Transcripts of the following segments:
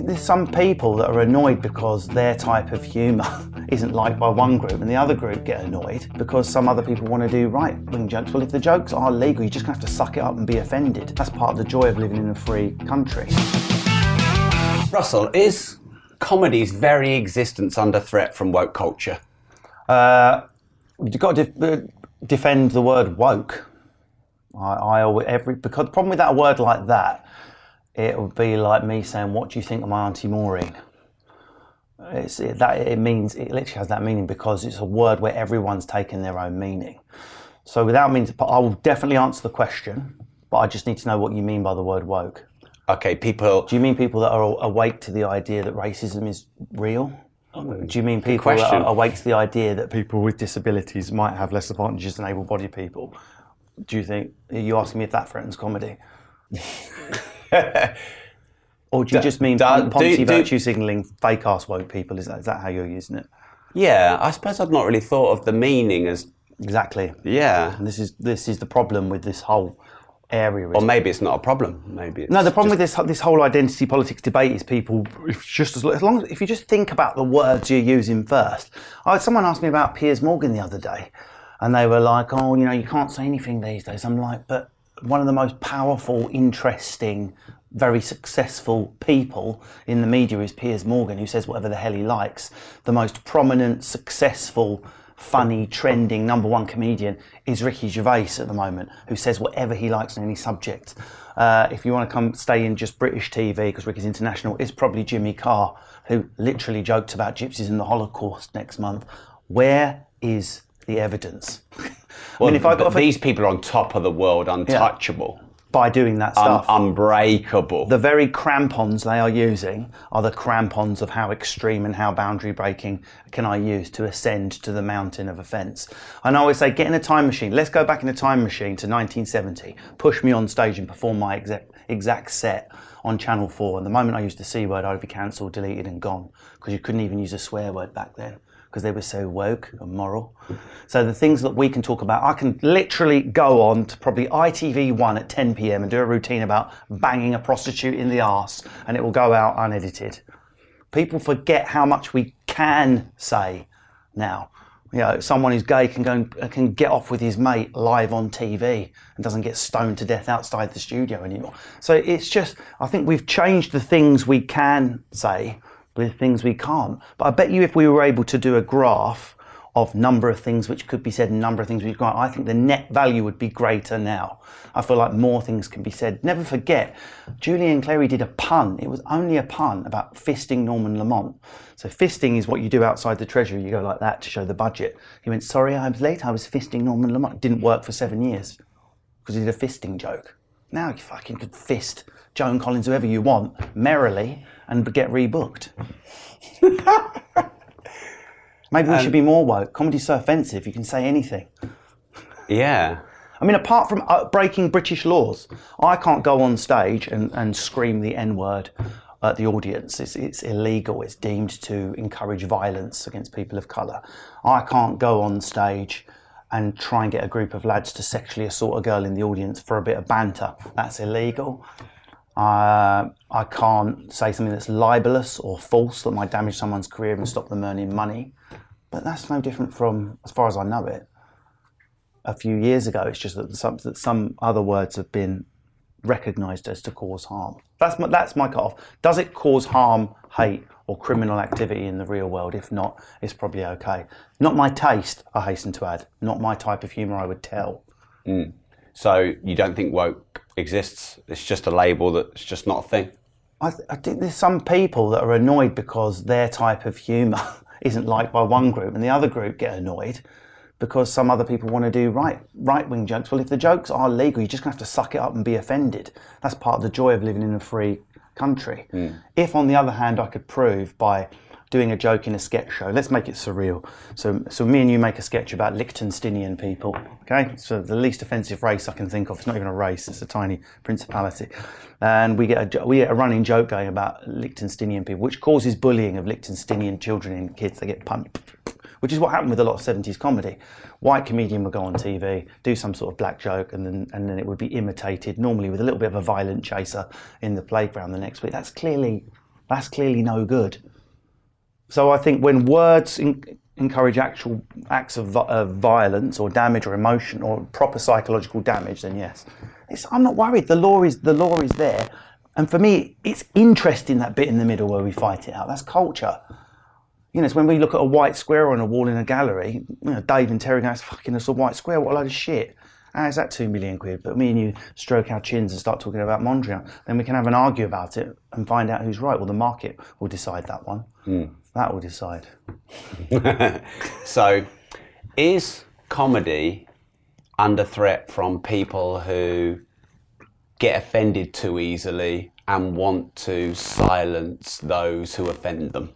there's some people that are annoyed because their type of humour isn't liked by one group and the other group get annoyed because some other people want to do right wing jokes. Well, if the jokes are legal, you're just going to have to suck it up and be offended. That's part of the joy of living in a free country. Russell, is comedy's very existence under threat from woke culture? Uh, you've got to def- uh, defend the word woke. I, I always, every because the problem with that word like that, it would be like me saying, "What do you think of my auntie Maureen?" It's it, that it means it literally has that meaning because it's a word where everyone's taken their own meaning. So without to, I will definitely answer the question, but I just need to know what you mean by the word woke. Okay, people. Do you mean people that are awake to the idea that racism is real? Oh, do you mean people that are awake to the idea that people with disabilities might have less advantages than able-bodied people? Do you think? Are you asking me if that threatens comedy? or do you just mean da- Ponzi do- do- virtue signalling fake ass woke people? Is that, is that how you're using it? Yeah, I suppose I've not really thought of the meaning as. Exactly. Yeah. And this is this is the problem with this whole area. Or maybe it's not a problem. Maybe it's No, the problem with this this whole identity politics debate is people if just as, as long as if you just think about the words you're using first. I, someone asked me about Piers Morgan the other day, and they were like, "Oh, you know, you can't say anything these days." I'm like, "But one of the most powerful, interesting, very successful people in the media is Piers Morgan, who says whatever the hell he likes. The most prominent, successful." Funny, trending number one comedian is Ricky Gervais at the moment, who says whatever he likes on any subject. Uh, if you want to come stay in just British TV, because Ricky's international, it's probably Jimmy Carr, who literally joked about gypsies in the Holocaust next month. Where is the evidence? Well, I mean, if I got but these people are on top of the world, untouchable, by doing that stuff, unbreakable. the very crampons they are using are the crampons of how extreme and how boundary breaking can I use to ascend to the mountain of offence. And I always say, get in a time machine. Let's go back in a time machine to 1970. Push me on stage and perform my exact, exact set on Channel 4. And the moment I used the C word, I would be cancelled, deleted, and gone because you couldn't even use a swear word back then because they were so woke and moral. So the things that we can talk about, I can literally go on to probably ITV1 at 10 p.m. and do a routine about banging a prostitute in the arse, and it will go out unedited. People forget how much we can say now. You know, someone who's gay can go and, uh, can get off with his mate live on TV and doesn't get stoned to death outside the studio anymore. So it's just, I think we've changed the things we can say with things we can't. But I bet you if we were able to do a graph of number of things which could be said and number of things we can't, I think the net value would be greater now. I feel like more things can be said. Never forget, Julian Clary did a pun. It was only a pun about fisting Norman Lamont. So fisting is what you do outside the Treasury. You go like that to show the budget. He went, sorry, I was late. I was fisting Norman Lamont. It didn't work for seven years because he did a fisting joke. Now you fucking could fist Joan Collins, whoever you want, merrily and get rebooked. Maybe we should be more woke. Comedy's so offensive, you can say anything. yeah. I mean, apart from uh, breaking British laws, I can't go on stage and, and scream the N word at the audience. It's, it's illegal. It's deemed to encourage violence against people of colour. I can't go on stage and try and get a group of lads to sexually assault a girl in the audience for a bit of banter. That's illegal. Uh, I can't say something that's libelous or false that might damage someone's career and stop them earning money. But that's no different from, as far as I know it, a few years ago. It's just that some, that some other words have been recognised as to cause harm. That's my, that's my cut-off. Does it cause harm, hate, or criminal activity in the real world? If not, it's probably okay. Not my taste, I hasten to add. Not my type of humour I would tell. So you don't think woke exists? It's just a label that's just not a thing. I, th- I think there's some people that are annoyed because their type of humour isn't liked by one group, and the other group get annoyed because some other people want to do right right wing jokes. Well, if the jokes are legal, you're just gonna have to suck it up and be offended. That's part of the joy of living in a free country. Hmm. If, on the other hand, I could prove by doing a joke in a sketch show, let's make it surreal. So, so me and you make a sketch about Liechtensteinian people. Okay, so the least offensive race I can think of. It's not even a race; it's a tiny principality. And we get a we get a running joke going about Liechtensteinian people, which causes bullying of Liechtensteinian children and kids. They get punched which is what happened with a lot of 70s comedy. White comedian would go on TV, do some sort of black joke, and then and then it would be imitated, normally with a little bit of a violent chaser in the playground the next week. That's clearly That's clearly no good. So I think when words in, encourage actual acts of, of, violence or damage or emotion or proper psychological damage, then yes, it's, I'm not worried. The law is the law is there, and for me, it's interesting that bit in the middle where we fight it out. That's culture. You know, it's when we look at a white square on a wall in a gallery. You know, Dave and Terry goes, "Fucking, it's a white square. What a load of shit." How is that two million quid? But me and you stroke our chins and start talking about Mondrian. Then we can have an argue about it and find out who's right. Well, the market will decide that one. Mm. That will decide. so, is comedy under threat from people who get offended too easily and want to silence those who offend them?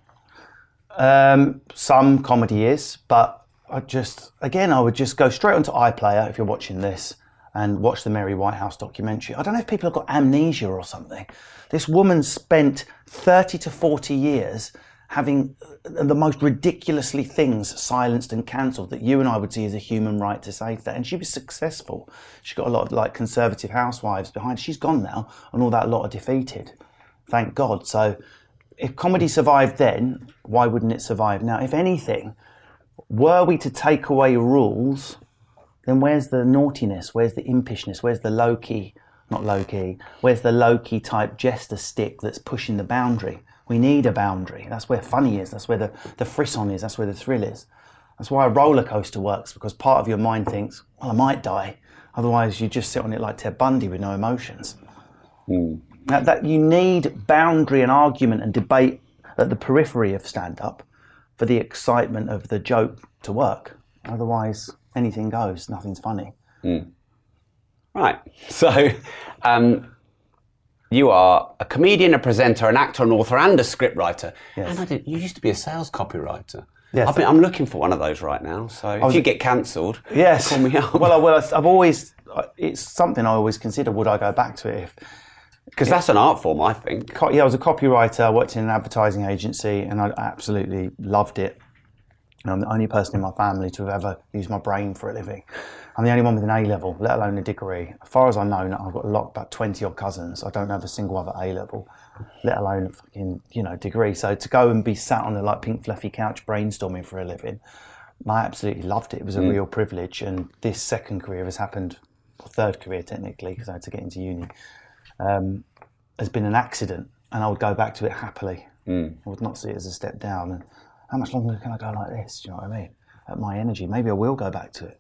Um, some comedy is, but I just, again, I would just go straight onto iPlayer if you're watching this and watch the Mary Whitehouse documentary. I don't know if people have got amnesia or something. This woman spent 30 to 40 years having uh, the most ridiculously things silenced and cancelled that you and I would see as a human right to say that. And she was successful. She got a lot of like conservative housewives behind. She's gone now, and all that lot are defeated. Thank God. So if comedy survived then, why wouldn't it survive now? If anything, were we to take away rules, then where's the naughtiness? Where's the impishness? Where's the low key? Not low key. Where's the low key type jester stick that's pushing the boundary? We need a boundary. That's where funny is. That's where the, the frisson is. That's where the thrill is. That's why a roller coaster works because part of your mind thinks, well, I might die. Otherwise, you just sit on it like Ted Bundy with no emotions. Mm. That, that you need boundary and argument and debate at the periphery of stand up for the excitement of the joke to work. Otherwise, anything goes, nothing's funny. Mm. Right. So, um, you are a comedian, a presenter, an actor, an author, and a scriptwriter. Yes. And I did, you used to be a sales copywriter. Yes. I I'm looking for one of those right now. So if you get cancelled, yes. call me up. Well, I, well, I've always, it's something I always consider. Would I go back to it if because that's an art form, I think. Yeah, I was a copywriter. I worked in an advertising agency, and I absolutely loved it. I'm the only person in my family to have ever used my brain for a living. I'm the only one with an A level, let alone a degree. As far as I know, I've got a lot, about 20 odd cousins. I don't have a single other A level, let alone a fucking, you know, degree. So to go and be sat on a like pink fluffy couch brainstorming for a living, I absolutely loved it. It was a mm. real privilege. And this second career has happened, or third career technically, because I had to get into uni um, has been an accident, and I would go back to it happily. Mm. I would not see it as a step down. And how much longer can I go like this? Do you know what I mean? At my energy, maybe I will go back to it.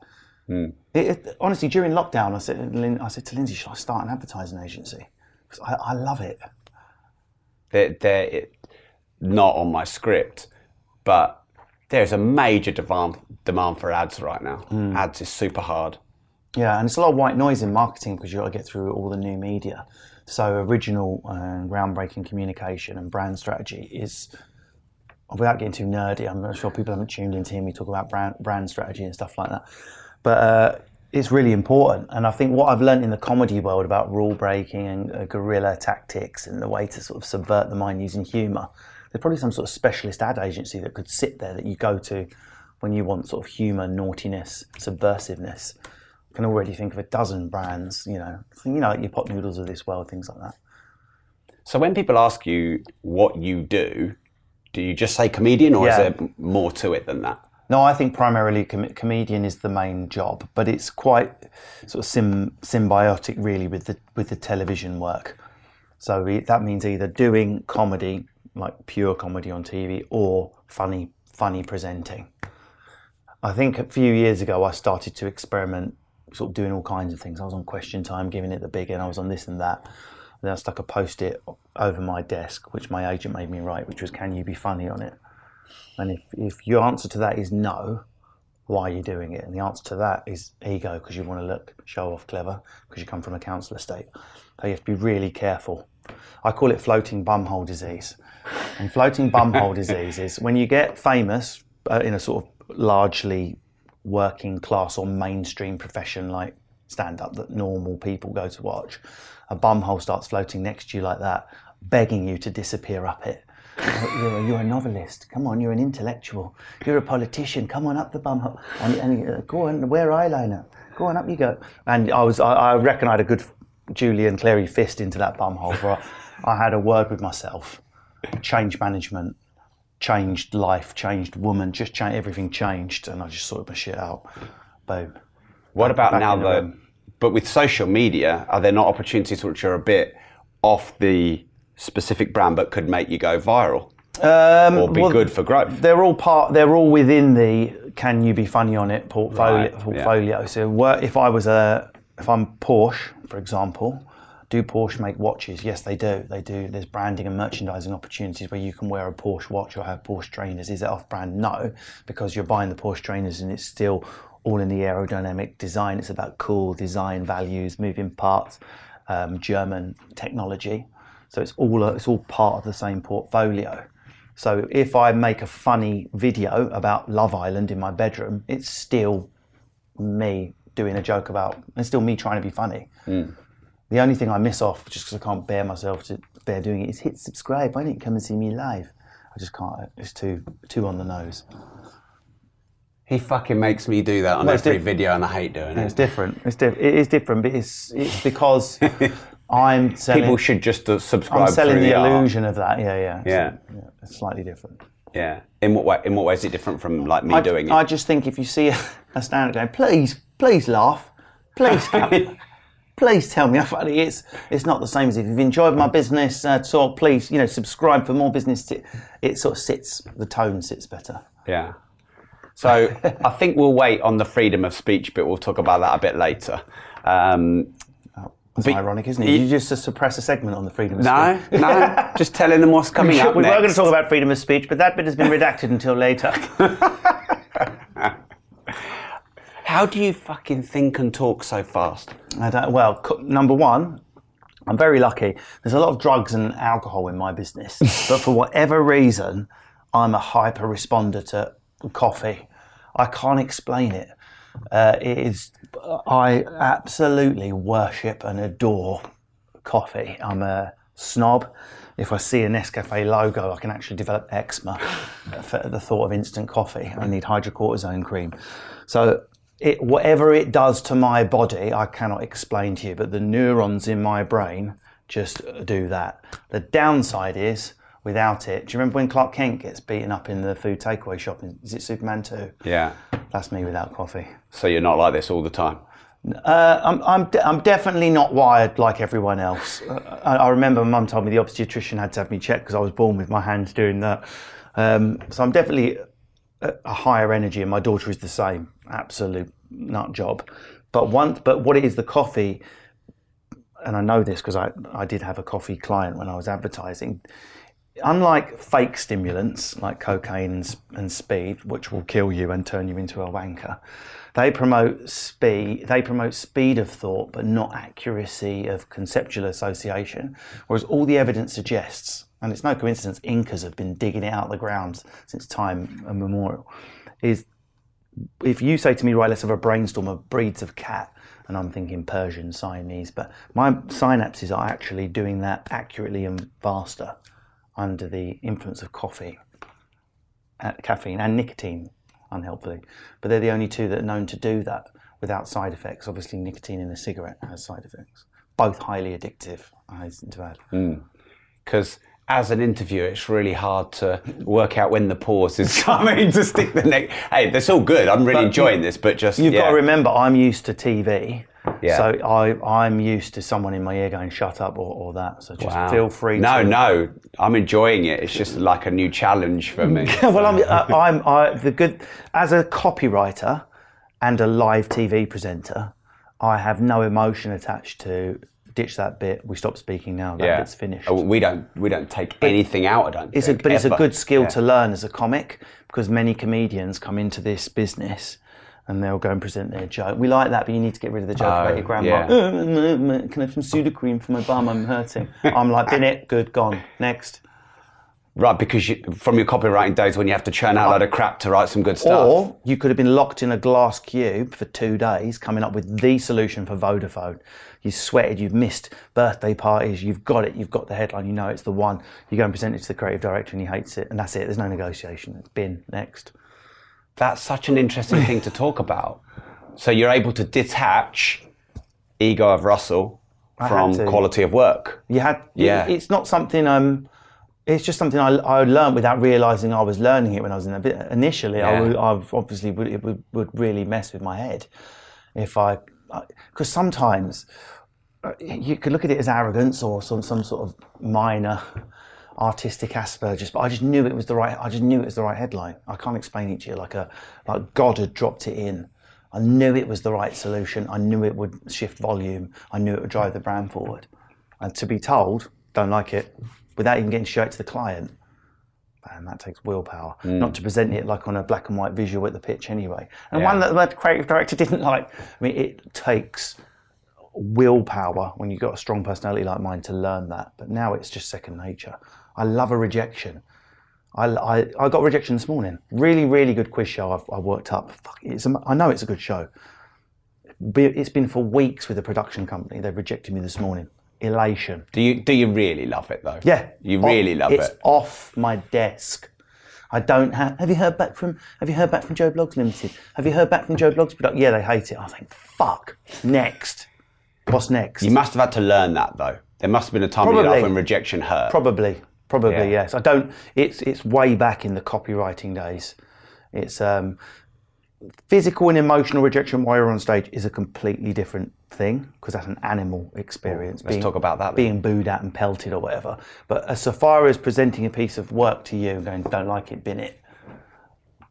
Mm. it, it honestly, during lockdown, I said, I said to Lindsay, should I start an advertising agency? Because I, I, love it. They're, they're not on my script, but there's a major demand demand for ads right now. Mm. Ads is super hard. Yeah, and it's a lot of white noise in marketing because you've got to get through all the new media. So, original and groundbreaking communication and brand strategy is, without getting too nerdy, I'm sure people haven't tuned in to hear me talk about brand, brand strategy and stuff like that. But uh, it's really important. And I think what I've learned in the comedy world about rule breaking and uh, guerrilla tactics and the way to sort of subvert the mind using humour, there's probably some sort of specialist ad agency that could sit there that you go to when you want sort of humour, naughtiness, subversiveness I can already think of a dozen brands, you know, you know, like your pot noodles of this world, things like that. So when people ask you what you do, do you just say comedian, or yeah. is there more to it than that? No, I think primarily com- comedian is the main job, but it's quite sort of sim- symbiotic, really, with the with the television work. So we, that means either doing comedy, like pure comedy on TV, or funny funny presenting. I think a few years ago I started to experiment sort of doing all kinds of things. I was on Question Time, giving it the big, and I was on this and that. And then I stuck a post it over my desk, which my agent made me write, which was, "Can you be funny on it?" And if if your answer to that is no, why are you doing it? And the answer to that is ego, because you want to look show off clever, because you come from a council estate. So you have to be really careful. I call it floating bumhole disease. And floating bumhole disease is when you get famous uh, in a sort of largely working class or mainstream profession like stand up that normal people go to watch, a bumhole starts floating next to you like that, begging you to disappear up it. You're, you're, a novelist. Come on, you're an intellectual. You're a politician. Come on up the bumhole and, and uh, go on, wear eyeliner. Go on up you go. And I was, I, I reckon I had a good Julian Clary fist into that bumhole. For I had a word with myself change management, changed life, changed woman, just changed, everything changed, and I just sorted my shit out. Boom. What about now though? But with social media, are there not opportunities which are a bit off the specific brand but could make you go viral? Um, or be well, good for growth. They're all part. They're all within the can you be funny on it portfolio. Right, portfolio. Yeah. So if I was a if I'm Porsche, for example, do Porsche make watches? Yes, they do. They do. There's branding and merchandising opportunities where you can wear a Porsche watch or have Porsche trainers. Is it off brand? No, because you're buying the Porsche trainers and it's still all in the aerodynamic design. It's about cool design values, moving parts, um, German technology. So it's all it's all part of the same portfolio. So if I make a funny video about Love Island in my bedroom, it's still me doing a joke about. It's still me trying to be funny. Mm. The only thing I miss off, just because I can't bear myself to bear doing it, is hit subscribe. Why didn't you come and see me live? I just can't. It's too too on the nose. He fucking makes me do that on every diff- video, and I hate doing it. It's different. It's diff- It is different, but it's it's because I'm selling. People should just uh, subscribe. I'm selling the, the illusion of that. Yeah, yeah. Yeah. yeah. It's slightly different. Yeah. In what way? In what way is it different from like me I, doing it? I just think if you see a, a stand going, please, please laugh, please come. please tell me how funny it's it's not the same as if you've enjoyed my business uh, talk please you know subscribe for more business t- it sort of sits the tone sits better yeah so I think we'll wait on the freedom of speech bit. We'll talk about that a bit later. Um, that's but, ironic, isn't it? You just suppress a segment on the freedom of no, speech. No, no, just telling them what's coming up. We next. were going to talk about freedom of speech, but that bit has been redacted until later. How do you fucking think and talk so fast? I don't, well, number one, I'm very lucky. There's a lot of drugs and alcohol in my business, but for whatever reason, I'm a hyper responder to coffee. I can't explain it. Uh, it is. I absolutely worship and adore coffee. I'm a snob. If I see a Nescafe logo, I can actually develop eczema for the thought of instant coffee. I need hydrocortisone cream. So it, whatever it does to my body, I cannot explain to you. But the neurons in my brain just do that. The downside is without it. Do you remember when Clark Kent gets beaten up in the food takeaway shop? Is it Superman 2? Yeah. That's me without coffee. So you're not like this all the time? Uh, I'm, I'm, de- I'm definitely not wired like everyone else. Uh, I, I, remember my mum told me the obstetrician had to have me checked because I was born with my hands doing that. Um, so I'm definitely a, a, higher energy, and my daughter is the same. Absolute nut job. But one, but what it is, the coffee, and I know this because I, I did have a coffee client when I was advertising unlike fake stimulants like cocaine and, speed, which will kill you and turn you into a wanker, they promote speed. They promote speed of thought, but not accuracy of conceptual association. Whereas all the evidence suggests, and it's no coincidence, Incas have been digging it out of the ground since time immemorial, is if you say to me, right, let's have a brainstorm of breeds of cat, and I'm thinking Persian, Siamese, but my synapses are actually doing that accurately and faster under the influence of coffee, uh, caffeine, and nicotine, unhelpfully. But they're the only two that are known to do that without side effects. Obviously, nicotine in a cigarette has side effects, both highly addictive, I to add. Because mm. as an interviewer, it's really hard to work out when the pause is coming to stick the neck. Hey, that's all good. I'm really but enjoying this, but just you've yeah. got to remember, I'm used to TV. Yeah. So I, I'm used to someone in my ear going, shut up or, or that. So just wow. feel free No, to... no. I'm enjoying it. It's just like a new challenge for me. well, I'm, uh, I'm I, the good, as a copywriter and a live TV presenter, I have no emotion attached to ditch that bit. We stop speaking now. That yeah. bit's finished. Oh, we don't. We don't take but anything out. I don't. It's think, a, but ever. it's a good skill yeah. to learn as a comic because many comedians come into this business and they'll go and present their joke. We like that, but you need to get rid of the joke about your oh, grandma. Yeah. Uh, uh, uh, uh can I have some Sudocrem for my bum? I'm hurting. I'm like, bin it, good, gone. Next. Right, because you, from your copywriting days when you have to churn out a lot of crap to write some good stuff. Or you could have been locked in a glass cube for two days, coming up with the solution for Vodafone. You sweated, you've missed birthday parties, you've got it, you've got the headline, you know it's the one. You go and present it to the creative director and he hates it, and that's it. There's no negotiation. It's been next that's such an interesting thing to talk about. So you're able to detach ego of Russell from quality of work. You had, yeah. It's not something. Um, it's just something I, I learned without realizing I was learning it when I was in a bit. Initially, yeah. I, would, I obviously would, it would, would really mess with my head if I, because sometimes uh, you could look at it as arrogance or some some sort of minor artistic Asperger's, but I just knew it was the right. I just knew it was the right headline. I can't explain it to you like a like God had dropped it in. I knew it was the right solution. I knew it would shift volume. I knew it would drive the brand forward. And to be told, don't like it, without even getting straight to the client. And that takes willpower, mm. not to present it like on a black and white visual at the pitch anyway. And yeah. one that the creative director didn't like. I mean, it takes willpower when you've got a strong personality like mine to learn that. But now it's just second nature. I love a rejection. I, I, I got rejection this morning. Really, really good quiz show I've, I worked up. Fuck, it's a, I know it's a good show. It's been for weeks with a production company. They've rejected me this morning elation. Do you do you really love it though? Yeah, you really oh, love it's it. It's off my desk. I don't have. Have you heard back from? Have you heard back from Joe Bloggs Limited? Have you heard back from Joe Bloggs Production? Yeah, they hate it. I think fuck. Next, what's next? You must have had to learn that though. There must have been a time Probably. in your life when rejection hurt. Probably, probably yeah. yes. I don't. It's it's way back in the copywriting days. It's um, physical and emotional rejection while you're on stage is a completely different thing because that's an animal experience. Let's being, talk about that. Then. Being booed at and pelted or whatever. But as so far as presenting a piece of work to you and going, don't like it, bin it,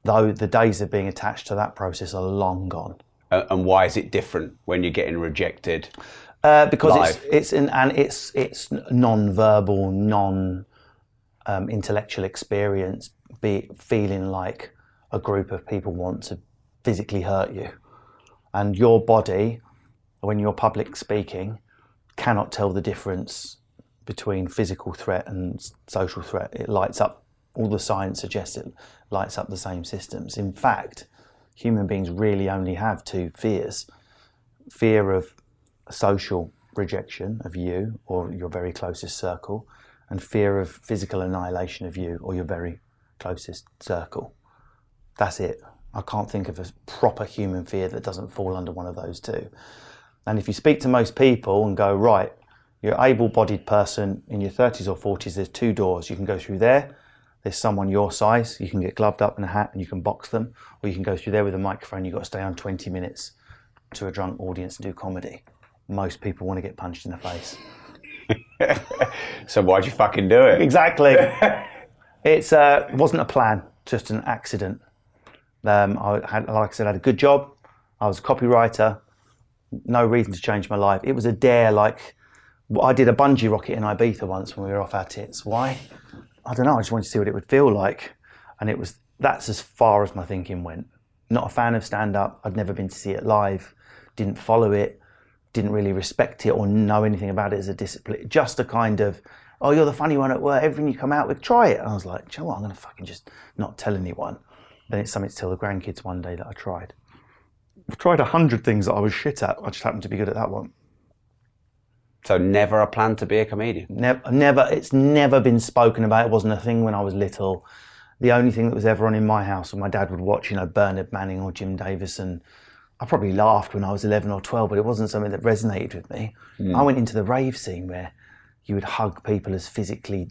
though the days of being attached to that process are long gone. Uh, and why is it different when you're getting rejected? Uh, because live? it's it's an, and it's it's non-verbal, non um, intellectual experience. Be feeling like a group of people want to physically hurt you. And your body, when you're public speaking, cannot tell the difference between physical threat and social threat. It lights up, all the science suggests it lights up the same systems. In fact, human beings really only have two fears fear of social rejection of you or your very closest circle, and fear of physical annihilation of you or your very closest circle. That's it. I can't think of a proper human fear that doesn't fall under one of those two. And if you speak to most people and go, right, you're an able bodied person in your 30s or 40s, there's two doors. You can go through there, there's someone your size, you can get gloved up in a hat and you can box them, or you can go through there with a microphone, you've got to stay on 20 minutes to a drunk audience and do comedy. Most people want to get punched in the face. so why'd you fucking do it? Exactly. It's uh, wasn't a plan, just an accident. Um, I had, like I said, I had a good job. I was a copywriter. No reason to change my life. It was a dare. Like I did a bungee rocket in Ibiza once when we were off our tits. Why? I don't know. I just wanted to see what it would feel like, and it was that's as far as my thinking went. Not a fan of stand up. I'd never been to see it live. Didn't follow it. Didn't really respect it or know anything about it as a discipline. Just a kind of oh, you're the funny one at work. Everything you come out with, try it. And I was like, you know what? I'm going to fucking just not tell anyone then it's something to tell the grandkids one day that I tried. I've tried a hundred things that I was shit at. I just happened to be good at that one. So never a plan to be a comedian. Never, never. It's never been spoken about. It wasn't a thing when I was little. The only thing that was ever on in my house, when my dad would watch, you know, Bernard Manning or Jim Davis, I probably laughed when I was eleven or twelve, but it wasn't something that resonated with me. Mm. I went into the rave scene where you would hug people as physically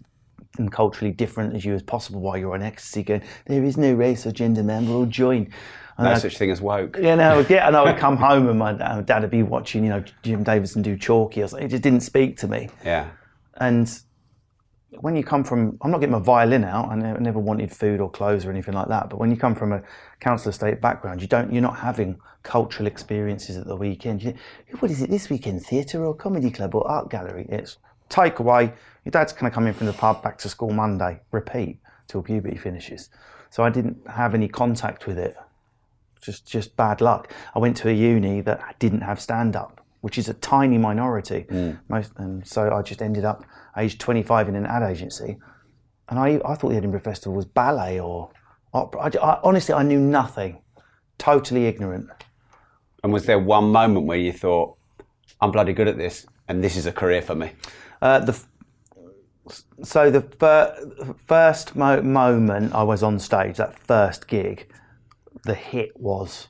and culturally different as you as possible while you're on ecstasy, going, there is no race or gender, man, we're all joined. And no I, such thing as woke. Yeah, no, yeah, and I would come home and my dad would be watching, you know, Jim Davidson do Chalky. Was like, it just didn't speak to me. Yeah. And when you come from, I'm not getting my violin out. I never, never wanted food or clothes or anything like that. But when you come from a council estate background, you don't, you're not having cultural experiences at the weekend. You, what is it this weekend? Theatre or comedy club or art gallery? It's takeaway. Your dad's going to come in from the pub back to school Monday. Repeat till puberty finishes. So I didn't have any contact with it. Just just bad luck. I went to a uni that didn't have stand up, which is a tiny minority. Mm. Most, and so I just ended up aged 25 in an ad agency. And I, I thought the Edinburgh Festival was ballet or opera. I, I, honestly, I knew nothing. Totally ignorant. And was there one moment where you thought, I'm bloody good at this and this is a career for me? Uh, the so the fir- first mo- moment I was on stage, that first gig, the hit was,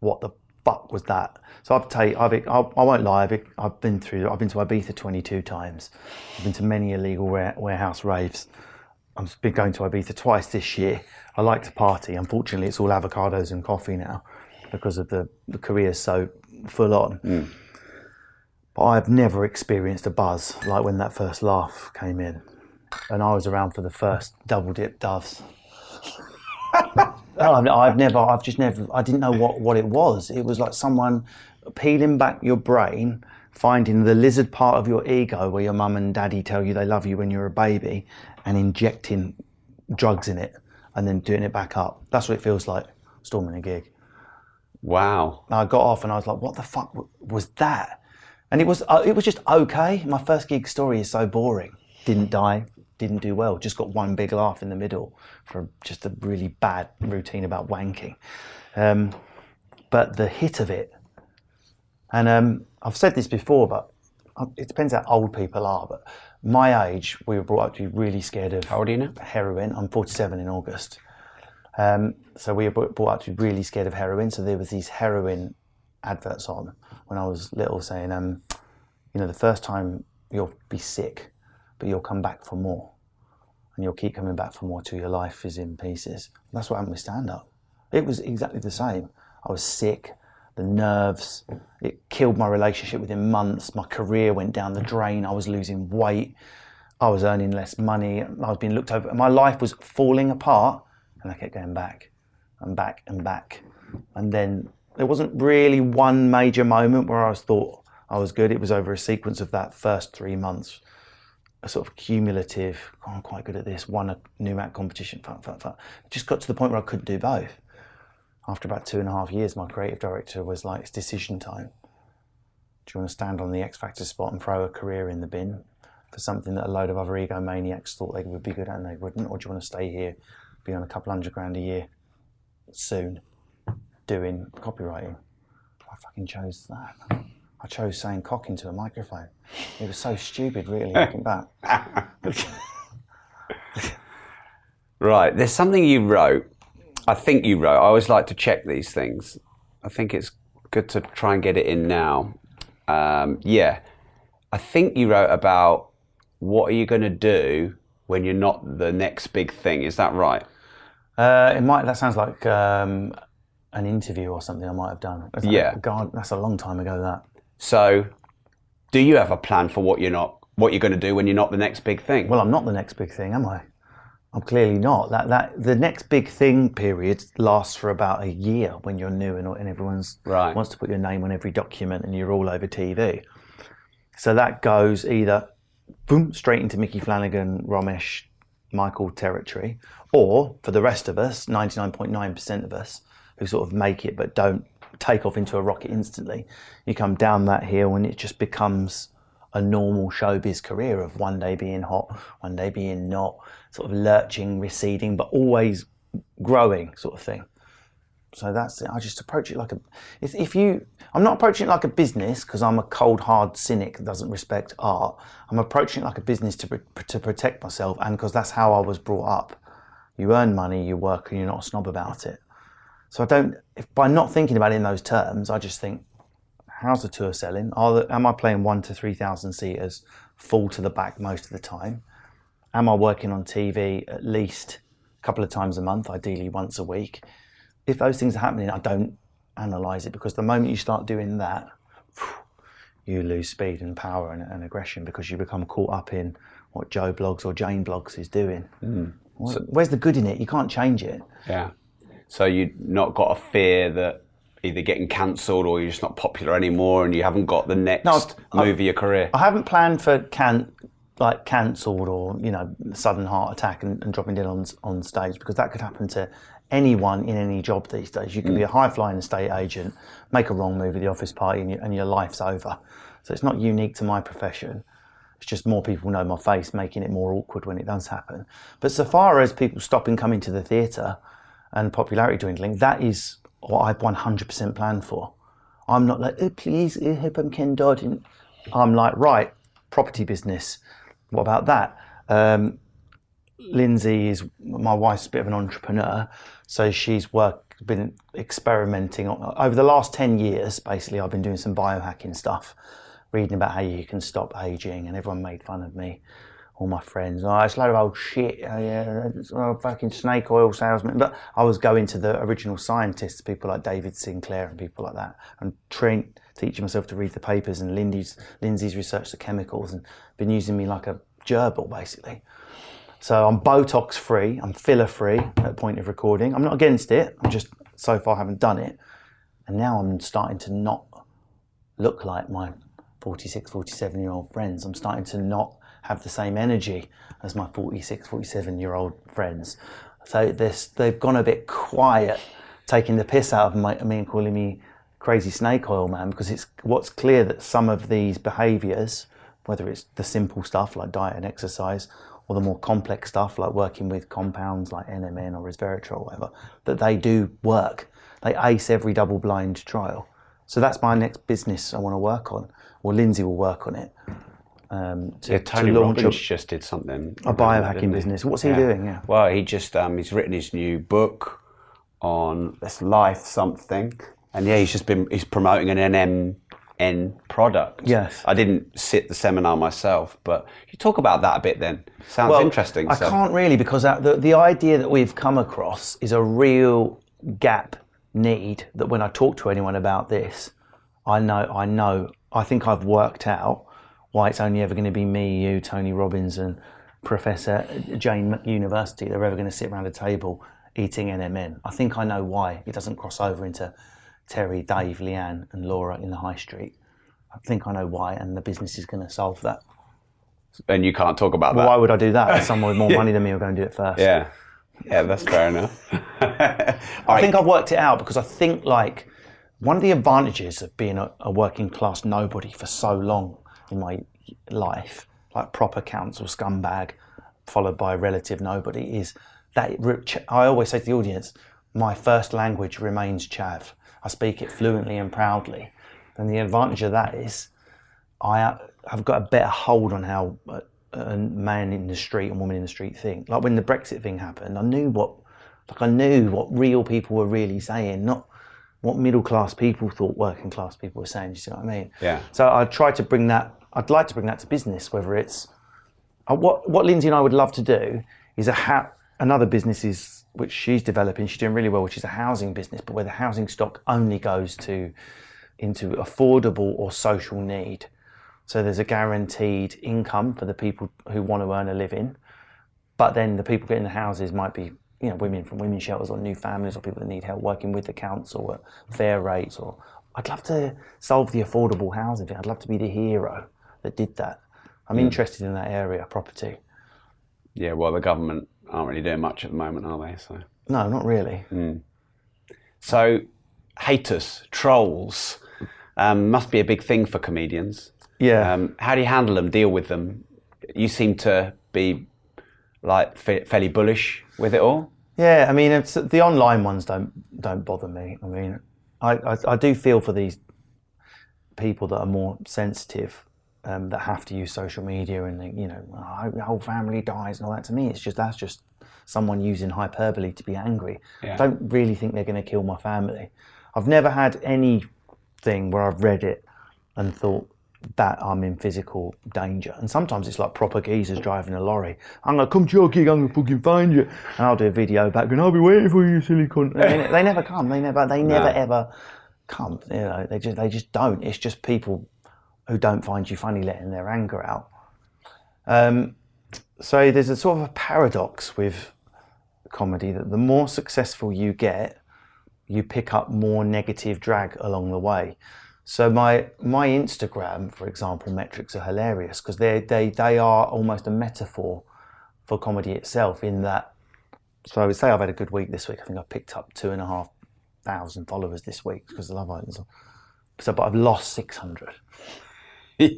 what the fuck was that? So I've taken, I've, I won't lie, I've, I've been through, I've been to Ibiza 22 times. I've been to many illegal warehouse raves. I've been going to Ibiza twice this year. I like to party. Unfortunately, it's all avocados and coffee now because of the the career so full on. Mm. But I've never experienced a buzz like when that first laugh came in, and I was around for the first double dip doves. I've, I've never, I've just never, I didn't know what, what it was. It was like someone peeling back your brain, finding the lizard part of your ego where your mum and daddy tell you they love you when you're a baby, and injecting drugs in it, and then doing it back up. That's what it feels like storming a gig. Wow. And I got off and I was like, what the fuck was that? And it was, uh, it was just okay. My first gig story is so boring. Didn't die, didn't do well. Just got one big laugh in the middle for just a really bad routine about wanking. Um, but the hit of it, and um, I've said this before, but uh, it depends how old people are. But my age, we were brought up to be really scared of. How old are you now? Heroin. I'm 47 in August. Um, so we were brought up to be really scared of heroin. So there was these heroin adverts on when I was little saying, um, you know, the first time you'll be sick, but you'll come back for more. And you'll keep coming back for more till your life is in pieces. That's what happened with stand up. It was exactly the same. I was sick, the nerves, it killed my relationship within months. My career went down the drain. I was losing weight. I was earning less money. I was being looked over. My life was falling apart and I kept going back and back and back. And then there wasn't really one major moment where I was thought I was good. It was over a sequence of that first three months, a sort of cumulative. Oh, I'm quite good at this. Won a new act competition. Fuck, fuck, fuck. Just got to the point where I couldn't do both. After about two and a half years, my creative director was like, "It's decision time. Do you want to stand on the X Factor spot and throw a career in the bin for something that a load of other egomaniacs thought they would be good at and they wouldn't, or do you want to stay here be on a couple hundred grand a year soon doing copywriting. I fucking chose that. I chose saying cock into a microphone. It was so stupid, really, looking back. right, there's something you wrote. I think you wrote. I always like to check these things. I think it's good to try and get it in now. Um, yeah, I think you wrote about what are you going to do when you're not the next big thing. Is that right? Uh, it might. That sounds like um, an interview or something I might have done. That's yeah. Like, God, that's a long time ago. That. So, do you have a plan for what you're not, what you're going to do when you're not the next big thing? Well, I'm not the next big thing, am I? I'm clearly not. That that the next big thing period lasts for about a year when you're new and, and everyone's right. wants to put your name on every document and you're all over TV. So that goes either boom straight into Micky Flanagan, Romesh, Michael territory, or for the rest of us, 99.9% of us who sort of make it but don't take off into a rocket instantly, you come down that hill and it just becomes a normal showbiz career of one day being hot, one day being not, sort of lurching, receding, but always growing sort of thing. So that's it. I just approach it like a. If, if you, I'm not approaching it like a business because I'm a cold, hard cynic that doesn't respect art. I'm approaching it like a business to to protect myself, and because that's how I was brought up. You earn money, you work, and you're not a snob about it. So I don't. If by not thinking about it in those terms, I just think, how's the tour selling? The, am I playing one to three thousand seaters, full to the back most of the time? Am I working on TV at least a couple of times a month, ideally once a week? if those things are happening, I don't analyze it because the moment you start doing that, you lose speed and power and, and aggression because you become caught up in what Joe bloggs or Jane bloggs is doing. Mm. so, where's the good in it? You can't change it. Yeah. So you've not got a fear that either getting cancelled or you're just not popular anymore and you haven't got the next no, move of your career? I haven't planned for can like cancelled or you know sudden heart attack and, and, dropping dead on on stage because that could happen to anyone in any job these days. You can mm. be a high flying estate agent, make a wrong move at the office party, and, you, and your life's over. So it's not unique to my profession. It's just more people know my face, making it more awkward when it does happen. But so far as people stopping coming to the theatre and popularity dwindling, that is what I've 100% planned for. I'm not like, oh, please, I hope I'm Ken Dodd. And I'm like, right, property business. What about that? Um, Lindsay is my wife's a bit of an entrepreneur, so she's work been experimenting over the last ten years. Basically, I've been doing some biohacking stuff, reading about how you can stop aging, and everyone made fun of me all my friends. Oh, it's a load of old shit. Oh, yeah, oh, fucking snake oil salesman. But I was going to the original scientists, people like David Sinclair and people like that, and train, teaching myself to read the papers. And Lindsay's, Lindsay's researched the chemicals and been using me like a gerbil, basically. So I'm Botox free, I'm filler free at point of recording. I'm not against it. I'm just so far haven't done it, and now I'm starting to not look like my 46, 47 year old friends. I'm starting to not have the same energy as my 46, 47 year old friends. So they've gone a bit quiet, taking the piss out of my, me and calling me crazy snake oil man because it's what's clear that some of these behaviors, whether it's the simple stuff like diet and exercise or the more complex stuff like working with compounds like NMN or resveratrol or whatever, that they do work. They ace every double blind trial. So that's my next business I want to work on, or Lindsay will work on it. Um, to, yeah, Tony to Robbins a, just did something. A biohacking business. What's he yeah. doing? Yeah. Well, he just um, he's written his new book on this life something, and yeah, he's just been he's promoting an NMN product. Yes. I didn't sit the seminar myself, but you talk about that a bit. Then sounds well, interesting. I so. can't really because the the idea that we've come across is a real gap need that when I talk to anyone about this, I know I know I think I've worked out why it's only ever going to be me, you, Tony Robbins, and Professor Jane University. They're ever going to sit around a table eating NMN. I think I know why it doesn't cross over into Terry, Dave, Leanne, and Laura in the high street. I think I know why, and the business is going to solve that. And you can't talk about well, that. Why would I do that? Someone with more yeah. money than me will go and do it first. Yeah, yeah, that's fair enough. I right. think I've worked it out because I think like one of the advantages of being a, a working class nobody for so long in my life, like proper council scumbag, followed by relative nobody, is that I always say to the audience, my first language remains Chav. I speak it fluently and proudly. And the advantage of that is I have got a better hold on how a man in the street and woman in the street think. Like when the Brexit thing happened, I knew what, like I knew what real people were really saying, not what middle class people thought working class people were saying. You see what I mean? Yeah. So I tried to bring that I'd like to bring that to business, whether it's uh, what what Lindsay and I would love to do is a ha- another business is which she's developing. She's doing really well, which is a housing business, but where the housing stock only goes to into affordable or social need. So there's a guaranteed income for the people who want to earn a living, but then the people getting the houses might be you know women from women's shelters or new families or people that need help working with the council at fair rates or I'd love to solve the affordable housing thing. I'd love to be the hero that did that. I'm mm. interested in that area, property. Yeah, well, the government aren't really doing much at the moment, are they? So no, not really. Mm. So haters, trolls, um, must be a big thing for comedians. Yeah. Um, how do you handle them? Deal with them? You seem to be like fairly bullish with it all. Yeah, I mean, it's, the online ones don't don't bother me. I mean, I, I, I do feel for these people that are more sensitive um, that have to use social media and you know oh, the whole family dies and all that. To me, it's just that's just someone using hyperbole to be angry. Yeah. I don't really think they're going to kill my family. I've never had anything where I've read it and thought that I'm in physical danger. And sometimes it's like proper geezers driving a lorry. I'm gonna come to your gig. I'm gonna fucking find you. And I'll do a video back and I'll be waiting for you, silly cunt. They, they never come. They never. They never no. ever come. You know, they just they just don't. It's just people who don't find you funny letting their anger out. Um, so there's a sort of a paradox with comedy that the more successful you get, you pick up more negative drag along the way. So my my Instagram, for example, metrics are hilarious because they they they are almost a metaphor for comedy itself. In that, so I would say I've had a good week this week. I think I picked up two and a half thousand followers this week because the Love Island's So, but I've lost six hundred.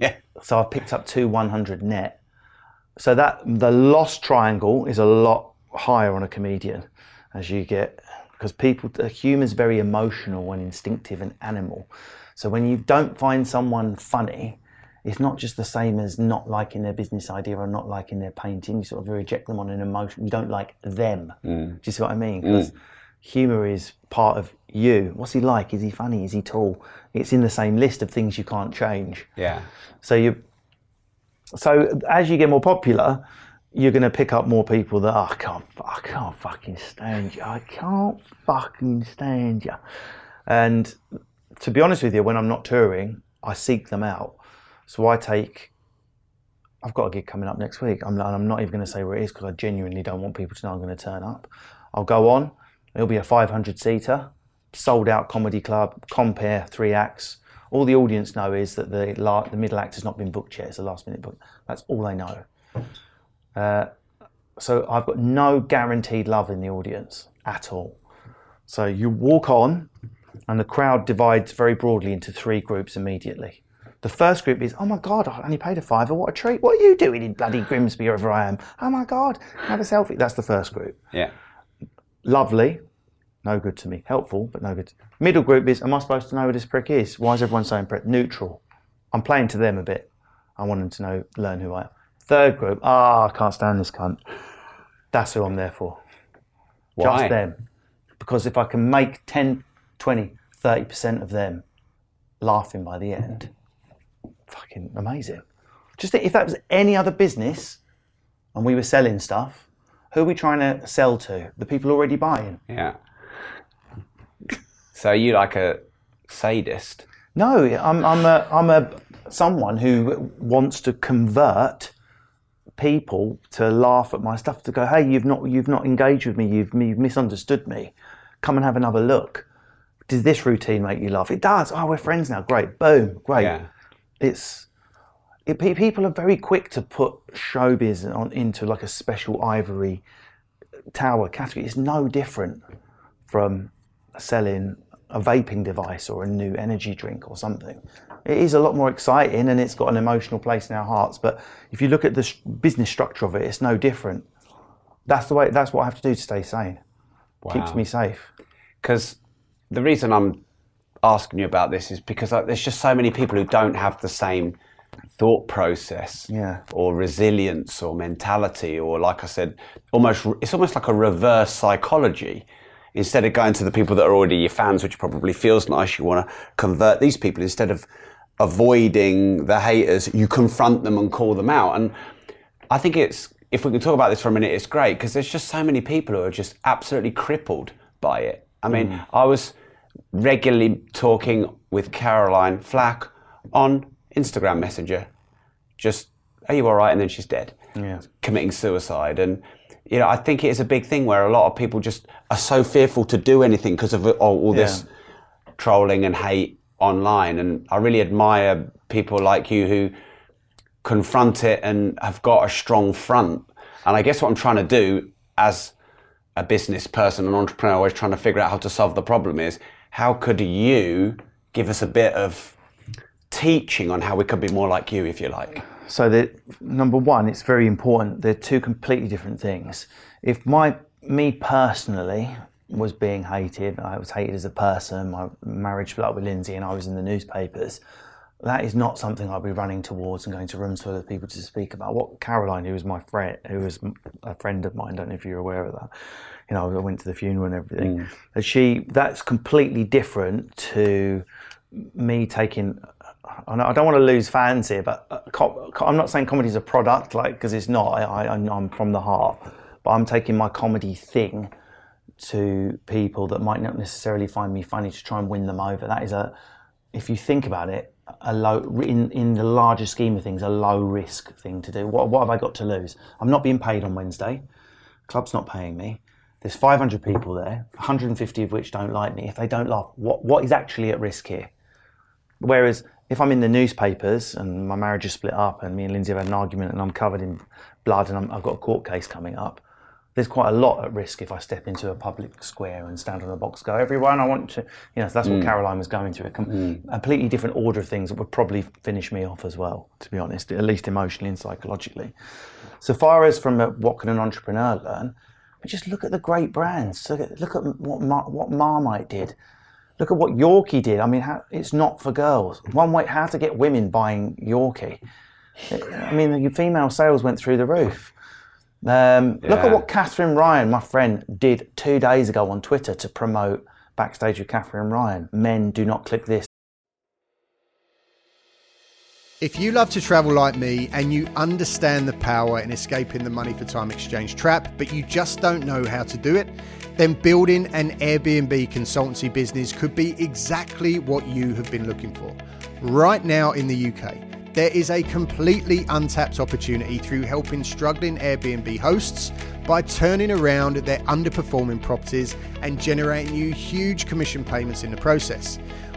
Yeah. So I've picked up two one hundred net. So that the loss triangle is a lot higher on a comedian as you get because people, human's very emotional and instinctive and animal. So when you don't find someone funny, it's not just the same as not liking their business idea or not liking their painting. You sort of reject them on an emotion. You don't like them. Mm. Do you see what I mean? Because mm. humor is part of you. What's he like? Is he funny? Is he tall? It's in the same list of things you can't change. Yeah. So you so as you get more popular, you're going to pick up more people that oh, I can't, I can't fucking stand you. I can't fucking stand you. And to be honest with you, when I'm not touring, I seek them out. So I take. I've got a gig coming up next week. I'm, I'm not even going to say where it is because I genuinely don't want people to know I'm going to turn up. I'll go on. It'll be a 500 seater, sold out comedy club, compère, three acts. All the audience know is that the the middle act has not been booked yet. It's a last minute book. That's all they know. Uh, so I've got no guaranteed love in the audience at all. So you walk on, and the crowd divides very broadly into three groups immediately. The first group is, oh my God, I only paid a fiver, what a treat. What are you doing in bloody Grimsby, wherever I am? Oh my God, have a selfie. That's the first group. Yeah. Lovely, no good to me. Helpful, but no good. Middle group is, am I supposed to know who this prick is? Why is everyone saying prick? Neutral. I'm playing to them a bit. I want them to know, learn who I am. Third group, ah, oh, I can't stand this cunt. That's who I'm there for. Why? Just them. Because if I can make 10, 20, 30% of them laughing by the end, fucking amazing. Just think if that was any other business and we were selling stuff, who are we trying to sell to? The people already buying. Yeah. So are you like a sadist? No, I'm, I'm a, I'm a someone who wants to convert people to laugh at my stuff to go, hey, you've not you've not engaged with me, you've, you've misunderstood me. Come and have another look. Does this routine make you laugh? It does. Oh, we're friends now. Great. Boom. Great. Yeah. It's it, people are very quick to put showbiz on into like a special ivory tower category. It's no different from selling a vaping device or a new energy drink or something it is a lot more exciting and it's got an emotional place in our hearts. But if you look at the business structure of it, it's no different. That's the way. That's what I have to do to stay sane. Wow. Keeps me safe. Because the reason I'm asking you about this is because like, there's just so many people who don't have the same thought process yeah. or resilience or mentality or like I said almost it's almost like a reverse psychology instead of going to the people that are already your fans which probably feels nice you want to convert these people instead of avoiding the haters, you confront them and call them out. And I think it's, if we can talk about this for a minute, it's great because there's just so many people who are just absolutely crippled by it. I mean, mm. I was regularly talking with Caroline Flack on Instagram Messenger, just, are you all right? And then she's dead, yeah. committing suicide. And, you know, I think it is a big thing where a lot of people just are so fearful to do anything because of all, this yeah. trolling and hate online. And I really admire people like you who confront it and have got a strong front. And I guess what I'm trying to do as a business person, an entrepreneur, always trying to figure out how to solve the problem is how could you give us a bit of teaching on how we could be more like you, if you like? So, the, number one, it's very important. They're two completely different things. If my me personally, was being hated. I was hated as a person. My marriage split up with Lindsay, and I was in the newspapers. That is not something I'd be running towards and going to rooms full of people to speak about. What Caroline, who was my friend, who was a friend of mine, don't know if you're aware of that. You know, I went to the funeral and everything. Mm. She, that's completely different to me taking I don't want to lose fans here, but uh, I'm not saying comedy is a product, like because it's not. I, I'm from the heart, but I'm taking my comedy thing to people that might not necessarily find me funny to try and win them over. That is a, if you think about it, a low in in the larger scheme of things, a low risk thing to do. What what have I got to lose? I'm not being paid on Wednesday. Club's not paying me. There's 500 people there, 150 of which don't like me. If they don't laugh, what what is actually at risk here? Whereas if I'm in the newspapers and my marriage is split up and me and Lindsay have had an argument and I'm covered in blood and i have got a court case coming up, there's quite a lot at risk if I step into a public square and stand on a box, go, everyone, I want to, you know, so that's what mm. Caroline was going through. A com- mm. completely different order of things that would probably finish me off as well, to be honest, at least emotionally and psychologically. So far as from a, what can an entrepreneur learn, but just look at the great brands. Look at, look at what, Mar- what Marmite did. Look at what Yorkie did. I mean, how, it's not for girls. One way, how to get women buying Yorkie. I mean, the female sales went through the roof. Um, yeah. Look at what Katherine Ryan, my friend, did two days ago on Twitter to promote Backstage with Katherine Ryan. Men do not click this. If you love to travel like me and you understand the power in escaping the money for time exchange trap, but you just don't know how to do it, then building an Airbnb consultancy business could be exactly what you have been looking for. Right now in the UK, there is a completely untapped opportunity through helping struggling Airbnb hosts by turning around their underperforming properties and generating you huge commission payments in the process.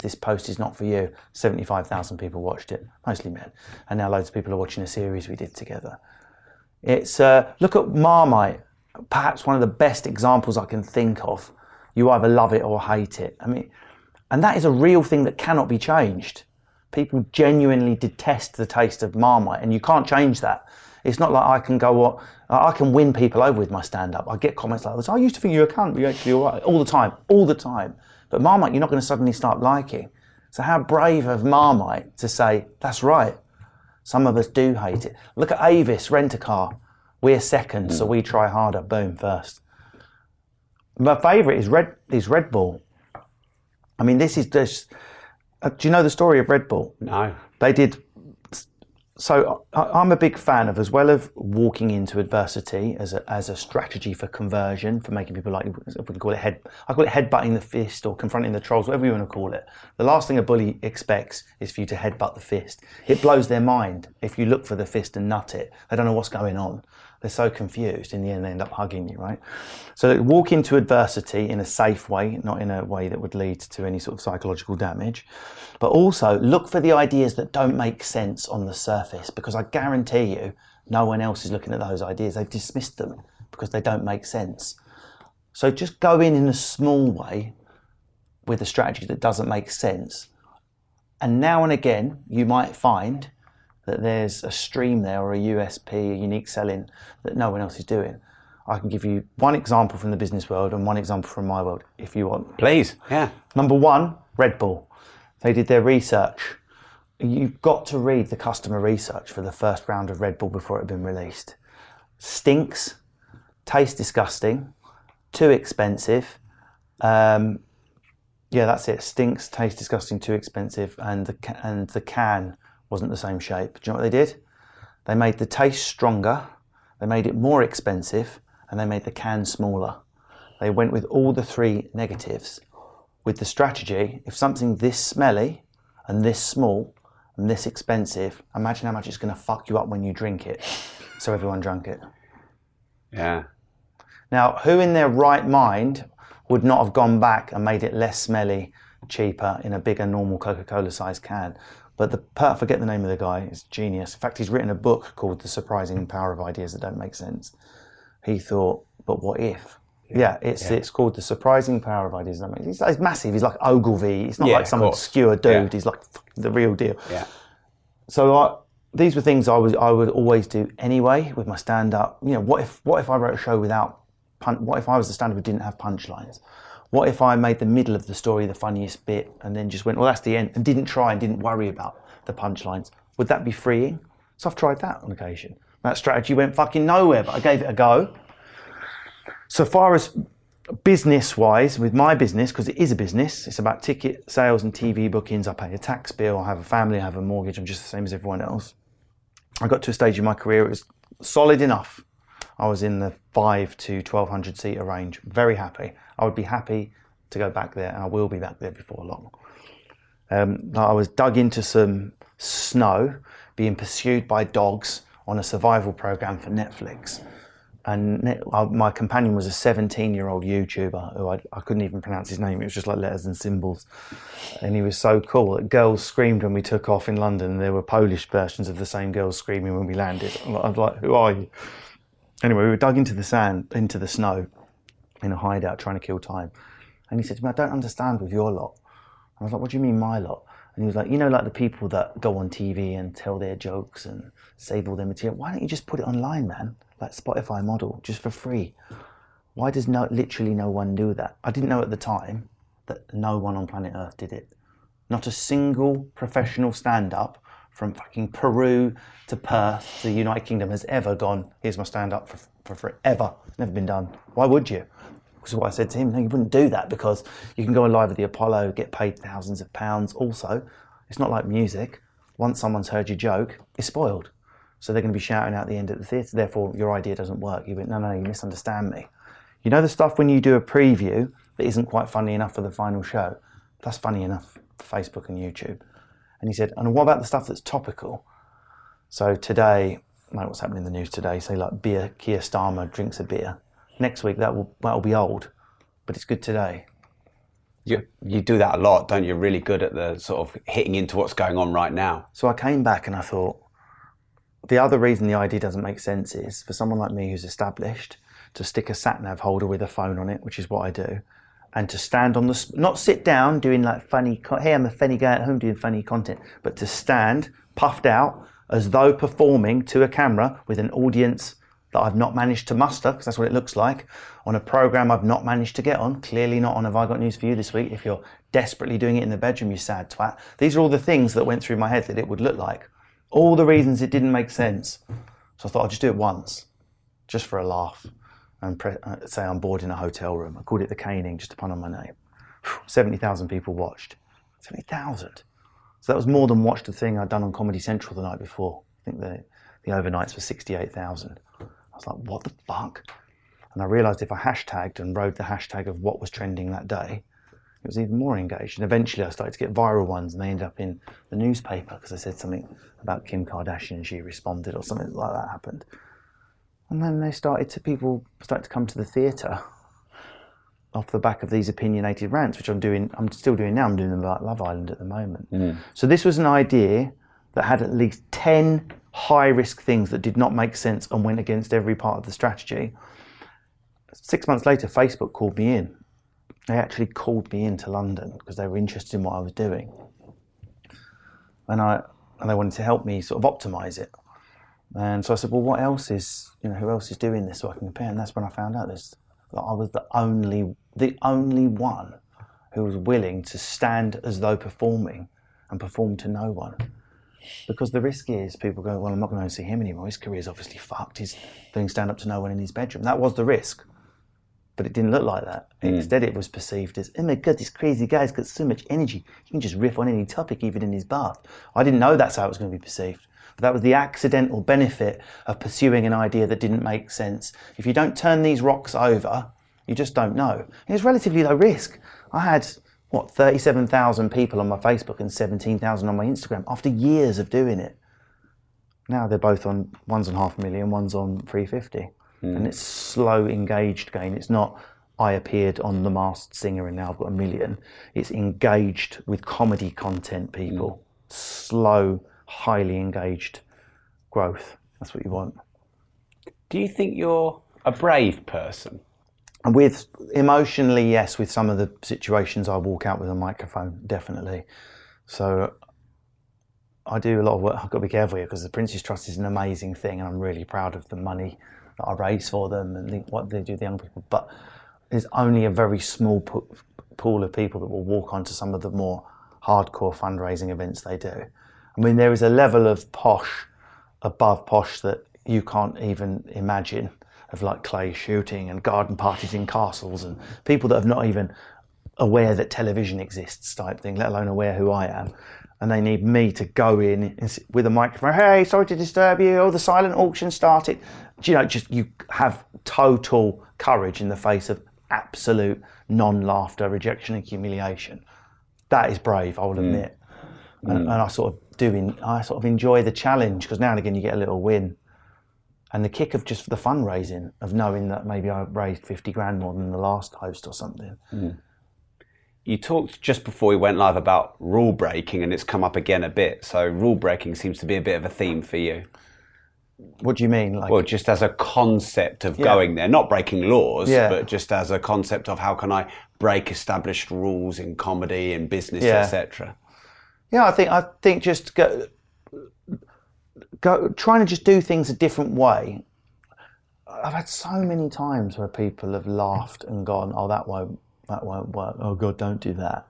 This post is not for you. 75,000 people watched it, mostly men. And now loads of people are watching a series we did together. It's, uh, look at Marmite, perhaps one of the best examples I can think of. You either love it or hate it. I mean, and that is a real thing that cannot be changed. People genuinely detest the taste of Marmite, and you can't change that. It's not like I can go, what, I can win people over with my stand up. I get comments like this, I used to think you were a cunt, but you're actually all right. All the time, all the time. But Marmite, you're not going to suddenly start liking. So how brave of Marmite to say, that's right. Some of us do hate it. Look at Avis, rent a car. We're second, so we try harder. Boom, first. My favourite is Red is Red Bull. I mean, this is just. Uh, do you know the story of Red Bull? No. They did so I'm a big fan of, as well of walking into adversity as a, as a strategy for conversion, for making people like we call it head. I call it headbutting the fist or confronting the trolls, whatever you want to call it. The last thing a bully expects is for you to headbutt the fist. It blows their mind if you look for the fist and nut it. They don't know what's going on. They're so confused. In the end, they end up hugging you, right? So walk into adversity in a safe way, not in a way that would lead to any sort of psychological damage. But also look for the ideas that don't make sense on the surface, because I guarantee you, no one else is looking at those ideas. They've dismissed them because they don't make sense. So just go in in a small way with a strategy that doesn't make sense. And now and again, you might find that there's a stream there or a USP, a unique selling that no one else is doing. I can give you one example from the business world and one example from my world if you want. Please, yeah. Number one, Red Bull. They did their research. You've got to read the customer research for the first round of Red Bull before it had been released. Stinks, tastes disgusting, too expensive. Um, yeah, that's it. Stinks, tastes disgusting, too expensive, and the and the can wasn't the same shape. Do you know what they did? They made the taste stronger, they made it more expensive, and they made the can smaller. They went with all the three negatives with the strategy if something this smelly and this small and this expensive, imagine how much it's going to fuck you up when you drink it. So everyone drank it. Yeah. Now, who in their right mind would not have gone back and made it less smelly, cheaper in a bigger normal Coca Cola sized can? But the I forget the name of the guy. It's genius. In fact, he's written a book called "The Surprising Power of Ideas That Don't Make Sense." He thought, but what if? Yeah, it's yeah. it's called "The Surprising Power of Ideas That Don't Make Sense." He's, he's massive. He's like Ogilvy. He's not yeah, like some obscure dude. Yeah. He's like the real deal. Yeah. So I, these were things I was I would always do anyway with my stand up. You know, what if what if I wrote a show without pun- what if I was the stand up who didn't have punchlines? What if I made the middle of the story the funniest bit and then just went, well, that's the end, and didn't try and didn't worry about the punchlines? Would that be freeing? So I've tried that on occasion. That strategy went fucking nowhere, but I gave it a go. So far as business wise, with my business, because it is a business, it's about ticket sales and TV bookings. I pay a tax bill, I have a family, I have a mortgage, I'm just the same as everyone else. I got to a stage in my career, it was solid enough. I was in the five to 1200 seater range, very happy. I would be happy to go back there, and I will be back there before long. Um, I was dug into some snow, being pursued by dogs on a survival program for Netflix. And uh, my companion was a 17 year old YouTuber who I, I, couldn't even pronounce his name. It was just like letters and symbols. And he was so cool that girls screamed when we took off in London. And there were Polish versions of the same girls screaming when we landed. I was like, who are you? Anyway, we were dug into the sand, into the snow, in a hideout trying to kill time. And he said to me, I don't understand with your lot. And I was like, what do you mean my lot? And he was like, you know, like the people that go on TV and tell their jokes and save all their material. Why don't you just put it online, man? Like Spotify model, just for free. Why does no, literally no one do that? I didn't know at the time that no one on planet Earth did it. Not a single professional stand up from fucking Peru to Perth to the United Kingdom has ever gone, here's my stand up for, for forever. Never been done. Why would you? Because what I said to him, no, you wouldn't do that because you can go live at the Apollo, get paid thousands of pounds. Also, it's not like music. Once someone's heard your joke, it's spoiled. So they're going to be shouting out the end of the theatre. Therefore, your idea doesn't work. You went, no, no, you misunderstand me. You know the stuff when you do a preview that isn't quite funny enough for the final show? That's funny enough for Facebook and YouTube. And he said, and what about the stuff that's topical? So today, like what's happening in the news today, say like beer, Keir Starmer drinks a beer. Next week that will that will be old, but it's good today. You you do that a lot, don't you? Really good at the sort of hitting into what's going on right now. So I came back and I thought, the other reason the idea doesn't make sense is for someone like me who's established to stick a sat nav holder with a phone on it, which is what I do, and to stand on the not sit down doing like funny. Hey, I'm a funny guy at home doing funny content, but to stand puffed out as though performing to a camera with an audience that I've not managed to muster, because that's what it looks like, on a program I've not managed to get on. Clearly not on Have I Got News for You this week. If you're desperately doing it in the bedroom, you sad twat. These are all the things that went through my head that it would look like. All the reasons it didn't make sense. So I thought I'll just do it once, just for a laugh, and uh, say I'm bored in a hotel room. I called it the caning, just to pun on my name. 70,000 people watched. 70,000. So that was more than watched the thing I'd done on Comedy Central the night before. I think the, the overnights were 68,000 I was like, what the fuck? And I realized if I hashtagged and rode the hashtag of what was trending that day, it was even more engaged. And eventually I started to get viral ones and they ended up in the newspaper because I said something about Kim Kardashian and she responded or something like that happened. And then they started to, people started to come to the theatre off the back of these opinionated rants, which I'm doing, I'm still doing now. I'm doing them about Love Island at the moment. Mm. So this was an idea that had at least 10 high risk things that did not make sense and went against every part of the strategy. Six months later, Facebook called me in. They actually called me into London because they were interested in what I was doing. And I and they wanted to help me sort of optimize it. And so I said, well, what else is, you know, who else is doing this so I can compare? And that's when I found out this, that I was the only, the only one who was willing to stand as though performing and perform to no one. Because the risk is people go, well, I'm not going to see him anymore. His career's obviously fucked. He's doing stand up to no one in his bedroom. That was the risk. But it didn't look like that. Mm. Instead, it was perceived as, oh my God, this crazy guy's got so much energy. He can just riff on any topic, even in his bath. I didn't know that's how it was going to be perceived. But that was the accidental benefit of pursuing an idea that didn't make sense. If you don't turn these rocks over, you just don't know. It was relatively low risk. I had what 37,000 people on my Facebook and 17,000 on my Instagram after years of doing it. Now they're both on one's on half a million, one's on 350, mm. and it's slow engaged gain. It's not I appeared on The Masked Singer and now I've got a million. It's engaged with comedy content people. Mm. Slow, highly engaged growth. That's what you want. Do you think you're a brave person? with emotionally, yes, with some of the situations I walk out with a microphone, definitely. So I do a lot of work. I've got to be careful here because the Prince's Trust is an amazing thing, and I'm really proud of the money that I raise for them and the, what they do the young people. But there's only a very small pool of people that will walk onto some of the more hardcore fundraising events they do. I mean, there is a level of posh above posh that you can't even imagine of like clay shooting and garden parties in castles and people that are not even aware that television exists type thing, let alone aware who I am. And they need me to go in with a microphone. Hey, sorry to disturb you. Oh, the silent auction started. Do you know, just you have total courage in the face of absolute non-laughter, rejection, and humiliation. That is brave, I will mm. admit. Mm. And, and, I sort of do. I sort of enjoy the challenge because now and again you get a little win and the kick of just the fundraising of knowing that maybe I raised 50 grand more than the last host or something. Mm. You talked just before we went live about rule breaking, and it's come up again a bit. So, rule breaking seems to be a bit of a theme for you. What do you mean? Like, well, just as a concept of yeah. going there, not breaking laws, yeah. but just as a concept of how can I break established rules in comedy and business, yeah. etc. Yeah, I think I think just go, go trying to just do things a different way. I've had so many times where people have laughed and gone, "Oh, that won't that won't work. Oh God, don't do that."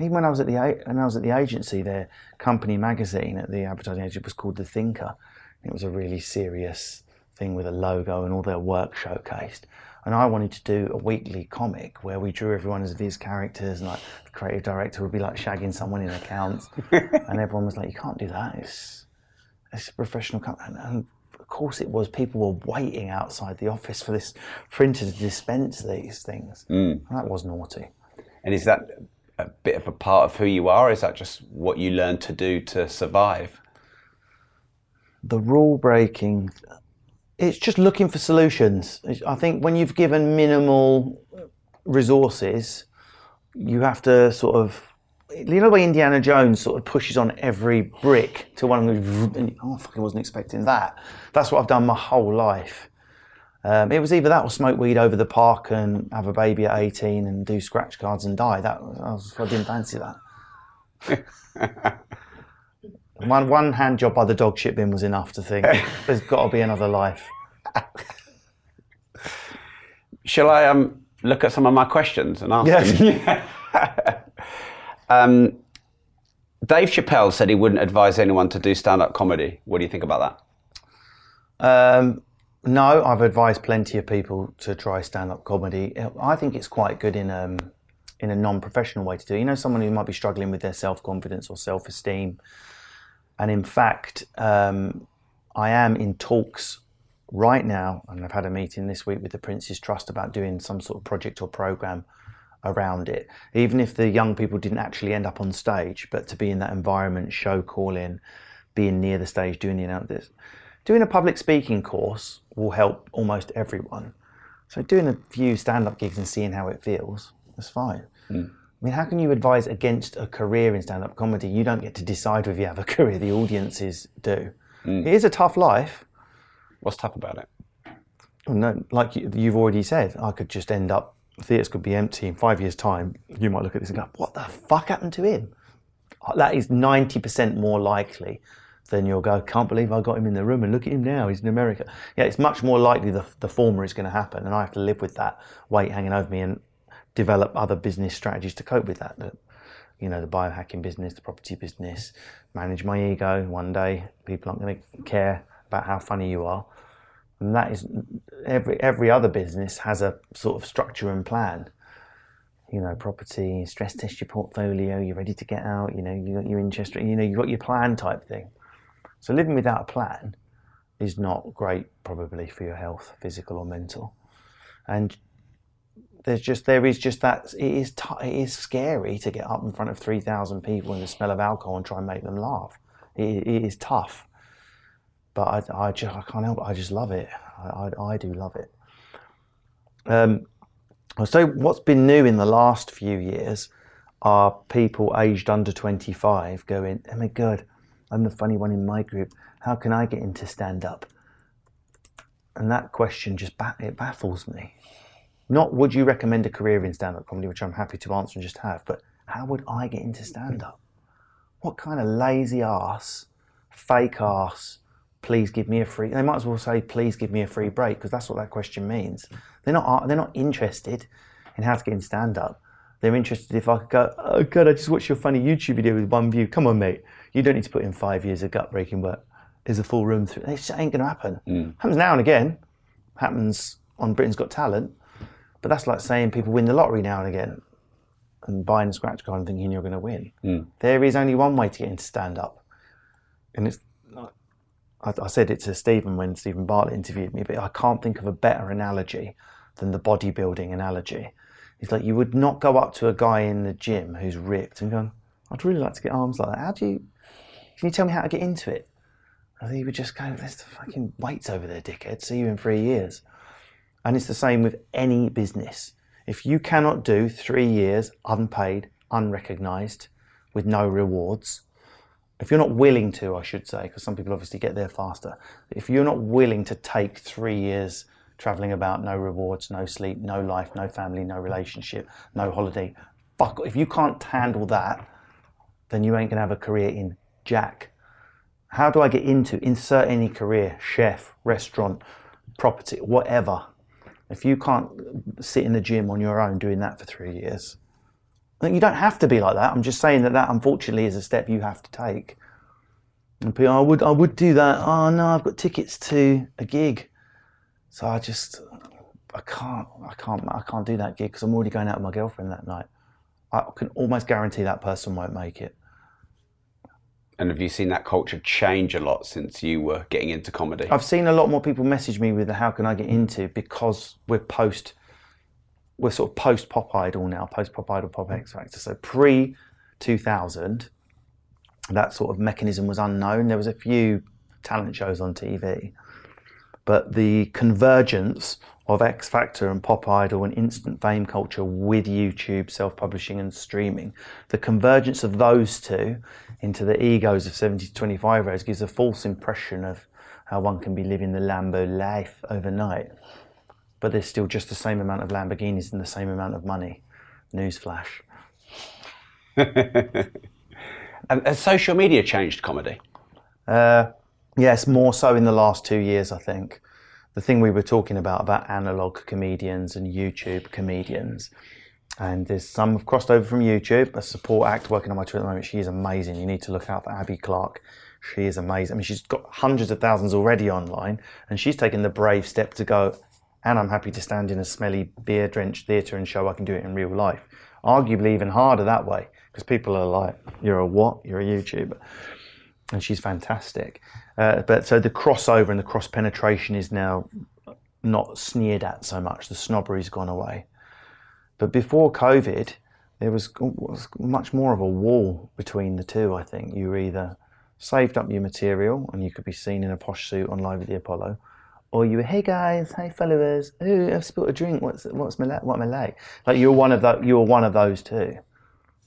Even when I was at the when I was at the agency, their company magazine at the advertising agency was called The Thinker. It was a really serious thing with a logo and all their work showcased. And I wanted to do a weekly comic where we drew everyone as these characters, and like the creative director would be like shagging someone in accounts, and everyone was like, "You can't do that. It's it's a professional company." And of course, it was. People were waiting outside the office for this printer to dispense these things. Mm. That was naughty. And is that a bit of a part of who you are? Is that just what you learned to do to survive? The rule breaking, it's just looking for solutions. I think when you've given minimal resources, you have to sort of, you know, the way Indiana Jones sort of pushes on every brick to one of them. Oh, I wasn't expecting that. That's what I've done my whole life. Um, it was either that or smoke weed over the park and have a baby at 18 and do scratch cards and die. That I, was, I didn't fancy that. one one hand job by the dog shit bin was enough to think there's got to be another life. Shall I um, look at some of my questions and ask yes. them? um, Dave Chappelle said he wouldn't advise anyone to do stand-up comedy. What do you think about that? Um, no, I've advised plenty of people to try stand-up comedy. I think it's quite good in um, in a non-professional way to do. You know, someone who might be struggling with their self-confidence or self-esteem, and in fact, um, I am in talks right now, and I've had a meeting this week with the Prince's Trust about doing some sort of project or program around it. Even if the young people didn't actually end up on stage, but to be in that environment, show calling, being near the stage, doing the announcements Doing a public speaking course will help almost everyone. So doing a few stand-up gigs and seeing how it feels, that's fine. Mm. I mean, how can you advise against a career in stand-up comedy? You don't get to decide whether you have a career. The audiences do. Mm. It is a tough life. What's tough about it? Well, no, like you've already said, I could just end up. Theatres could be empty in five years' time. You might look at this and go, "What the fuck happened to him?" That is ninety percent more likely than you'll go, can't believe I got him in the room and look at him now, he's in America. Yeah, it's much more likely the, the former is going to happen, and I have to live with that weight hanging over me and develop other business strategies to cope with that. that you know, the biohacking business, the property business, manage my ego. One day, people aren't going to care about how funny you are. And that is every every other business has a sort of structure and plan. You know, property, stress test your portfolio, you're ready to get out, you know, you got your interest, you know, you got your plan type thing. So living without a plan is not great, probably for your health, physical or mental. And there's just there is just that it is t- it is scary to get up in front of three thousand people in the smell of alcohol and try and make them laugh. it, it is tough, but I, I just I can't help it. I just love it. I, I, I do love it. Um, so what's been new in the last few years are people aged under 25 going, oh my god, I'm the funny one in my group. How can I get into stand up? And that question just it baffles me. Not would you recommend a career in stand up comedy, which I'm happy to answer and just have, but how would I get into stand up? What kind of lazy ass, fake ass, please give me a free they might as well say please give me a free break because that's what that question means. They're not they're not interested in how to get in stand up. They're interested if I could go, oh god, I just watched your funny YouTube video with one view. Come on, mate. You don't need to put in five years of gut breaking work. There's a full room through. It just ain't going to happen. Mm. Happens now and again. Happens on Britain's Got Talent. But that's like saying people win the lottery now and again and buying a scratch card and thinking you're going to win. Mm. There is only one way to get into stand up. And it's, I, I said it to Steven when Steven Bartlett interviewed me, but I can't think of a better analogy than the bodybuilding analogy. It's like you would not go up to a guy in the gym who's ripped and go, I'd really like to get arms like that. How do you can you tell me how to get into it? I think he would just go, there's the fucking weights over there, dickhead. See you in three years. And it's the same with any business. If you cannot do three years unpaid, unrecognised, with no rewards, if you're not willing to, I should say, because some people obviously get there faster. If you're not willing to take three years traveling about, no rewards, no sleep, no life, no family, no relationship, no holiday, fuck. If you can't handle that, then you ain't gonna have a career in Jack. How do I get into insert any career, chef, restaurant, property, whatever? If you can't sit in the gym on your own doing that for three years, you don't have to be like that. I'm just saying that that unfortunately is a step you have to take. And people, I would, I would do that. Oh no, I've got tickets to a gig, so I just, I can't, I can't, I can't do that gig because I'm already going out with my girlfriend that night. I can almost guarantee that person won't make it. And have you seen that culture change a lot since you were getting into comedy? I've seen a lot more people message me with the how can I get into because we're post we're sort of post Pop Idol now, post Pop Idol, Pop X Factor. So pre 2000, that sort of mechanism was unknown. There was a few talent shows on TV, but the convergence of X Factor and Pop Idol and instant fame culture with YouTube, self publishing, and streaming, the convergence of those two into the egos of 70 to 25 year olds gives a false impression of how one can be living the Lambo life overnight but there's still just the same amount of Lamborghinis and the same amount of money. Newsflash. Has social media changed comedy? Uh, yes, more so in the last two years, I think. The thing we were talking about, about analog comedians and YouTube comedians. And there's some have crossed over from YouTube. A support act working on my Twitter at the moment. She is amazing. You need to look out for Abby Clark. She is amazing. I mean, she's got hundreds of thousands already online, and she's taken the brave step to go and I'm happy to stand in a smelly beer drenched theatre and show I can do it in real life. Arguably even harder that way because people are like, "You're a what? You're a YouTuber," and she's fantastic. Uh, but so the crossover and the cross penetration is now not sneered at so much. The snobbery's gone away. But before COVID, there was, was much more of a wall between the two. I think you either saved up your material and you could be seen in a posh suit on Live at the Apollo, or you were, hey guys, hey followers, ooh, I've spilled a drink. What's what's my what I like? Like you're one of the, you're one of those two.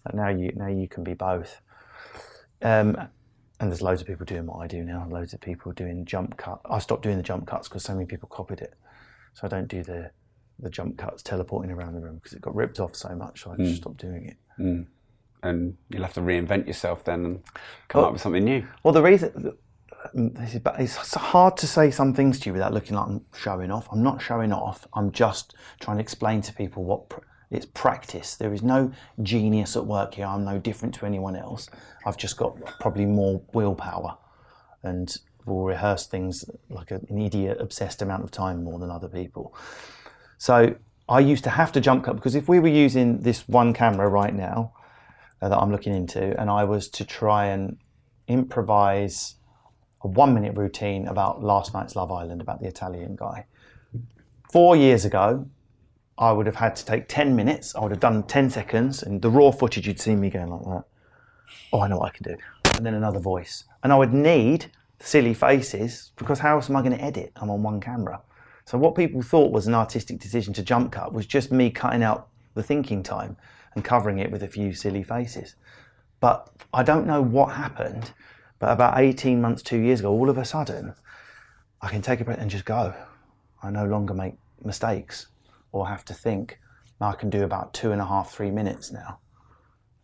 But now you now you can be both. Um, and there's loads of people doing what I do now. Loads of people doing jump cut. I stopped doing the jump cuts because so many people copied it. So I don't do the the jump cuts teleporting around the room because it got ripped off so much. So I just mm. stopped doing it. Mm. And you'll have to reinvent yourself then and come well, up with something new. Well, the reason but it's hard to say some things to you without looking like I'm showing off. I'm not showing off. I'm just trying to explain to people what pr- it's practice. There is no genius at work here. I'm no different to anyone else. I've just got probably more willpower and will rehearse things like an idiot obsessed amount of time more than other people. So I used to have to jump cut because if we were using this one camera right now uh, that I'm looking into and I was to try and improvise a one minute routine about last night's Love Island, about the Italian guy. Four years ago, I would have had to take 10 minutes, I would have done 10 seconds, and the raw footage, you'd see me going like that. Oh, I know what I can do. And then another voice. And I would need silly faces because how else am I going to edit? I'm on one camera. So, what people thought was an artistic decision to jump cut was just me cutting out the thinking time and covering it with a few silly faces. But I don't know what happened but about 18 months, two years ago, all of a sudden, I can take a breath and just go. I no longer make mistakes or have to think. I can do about two and a half, three minutes now.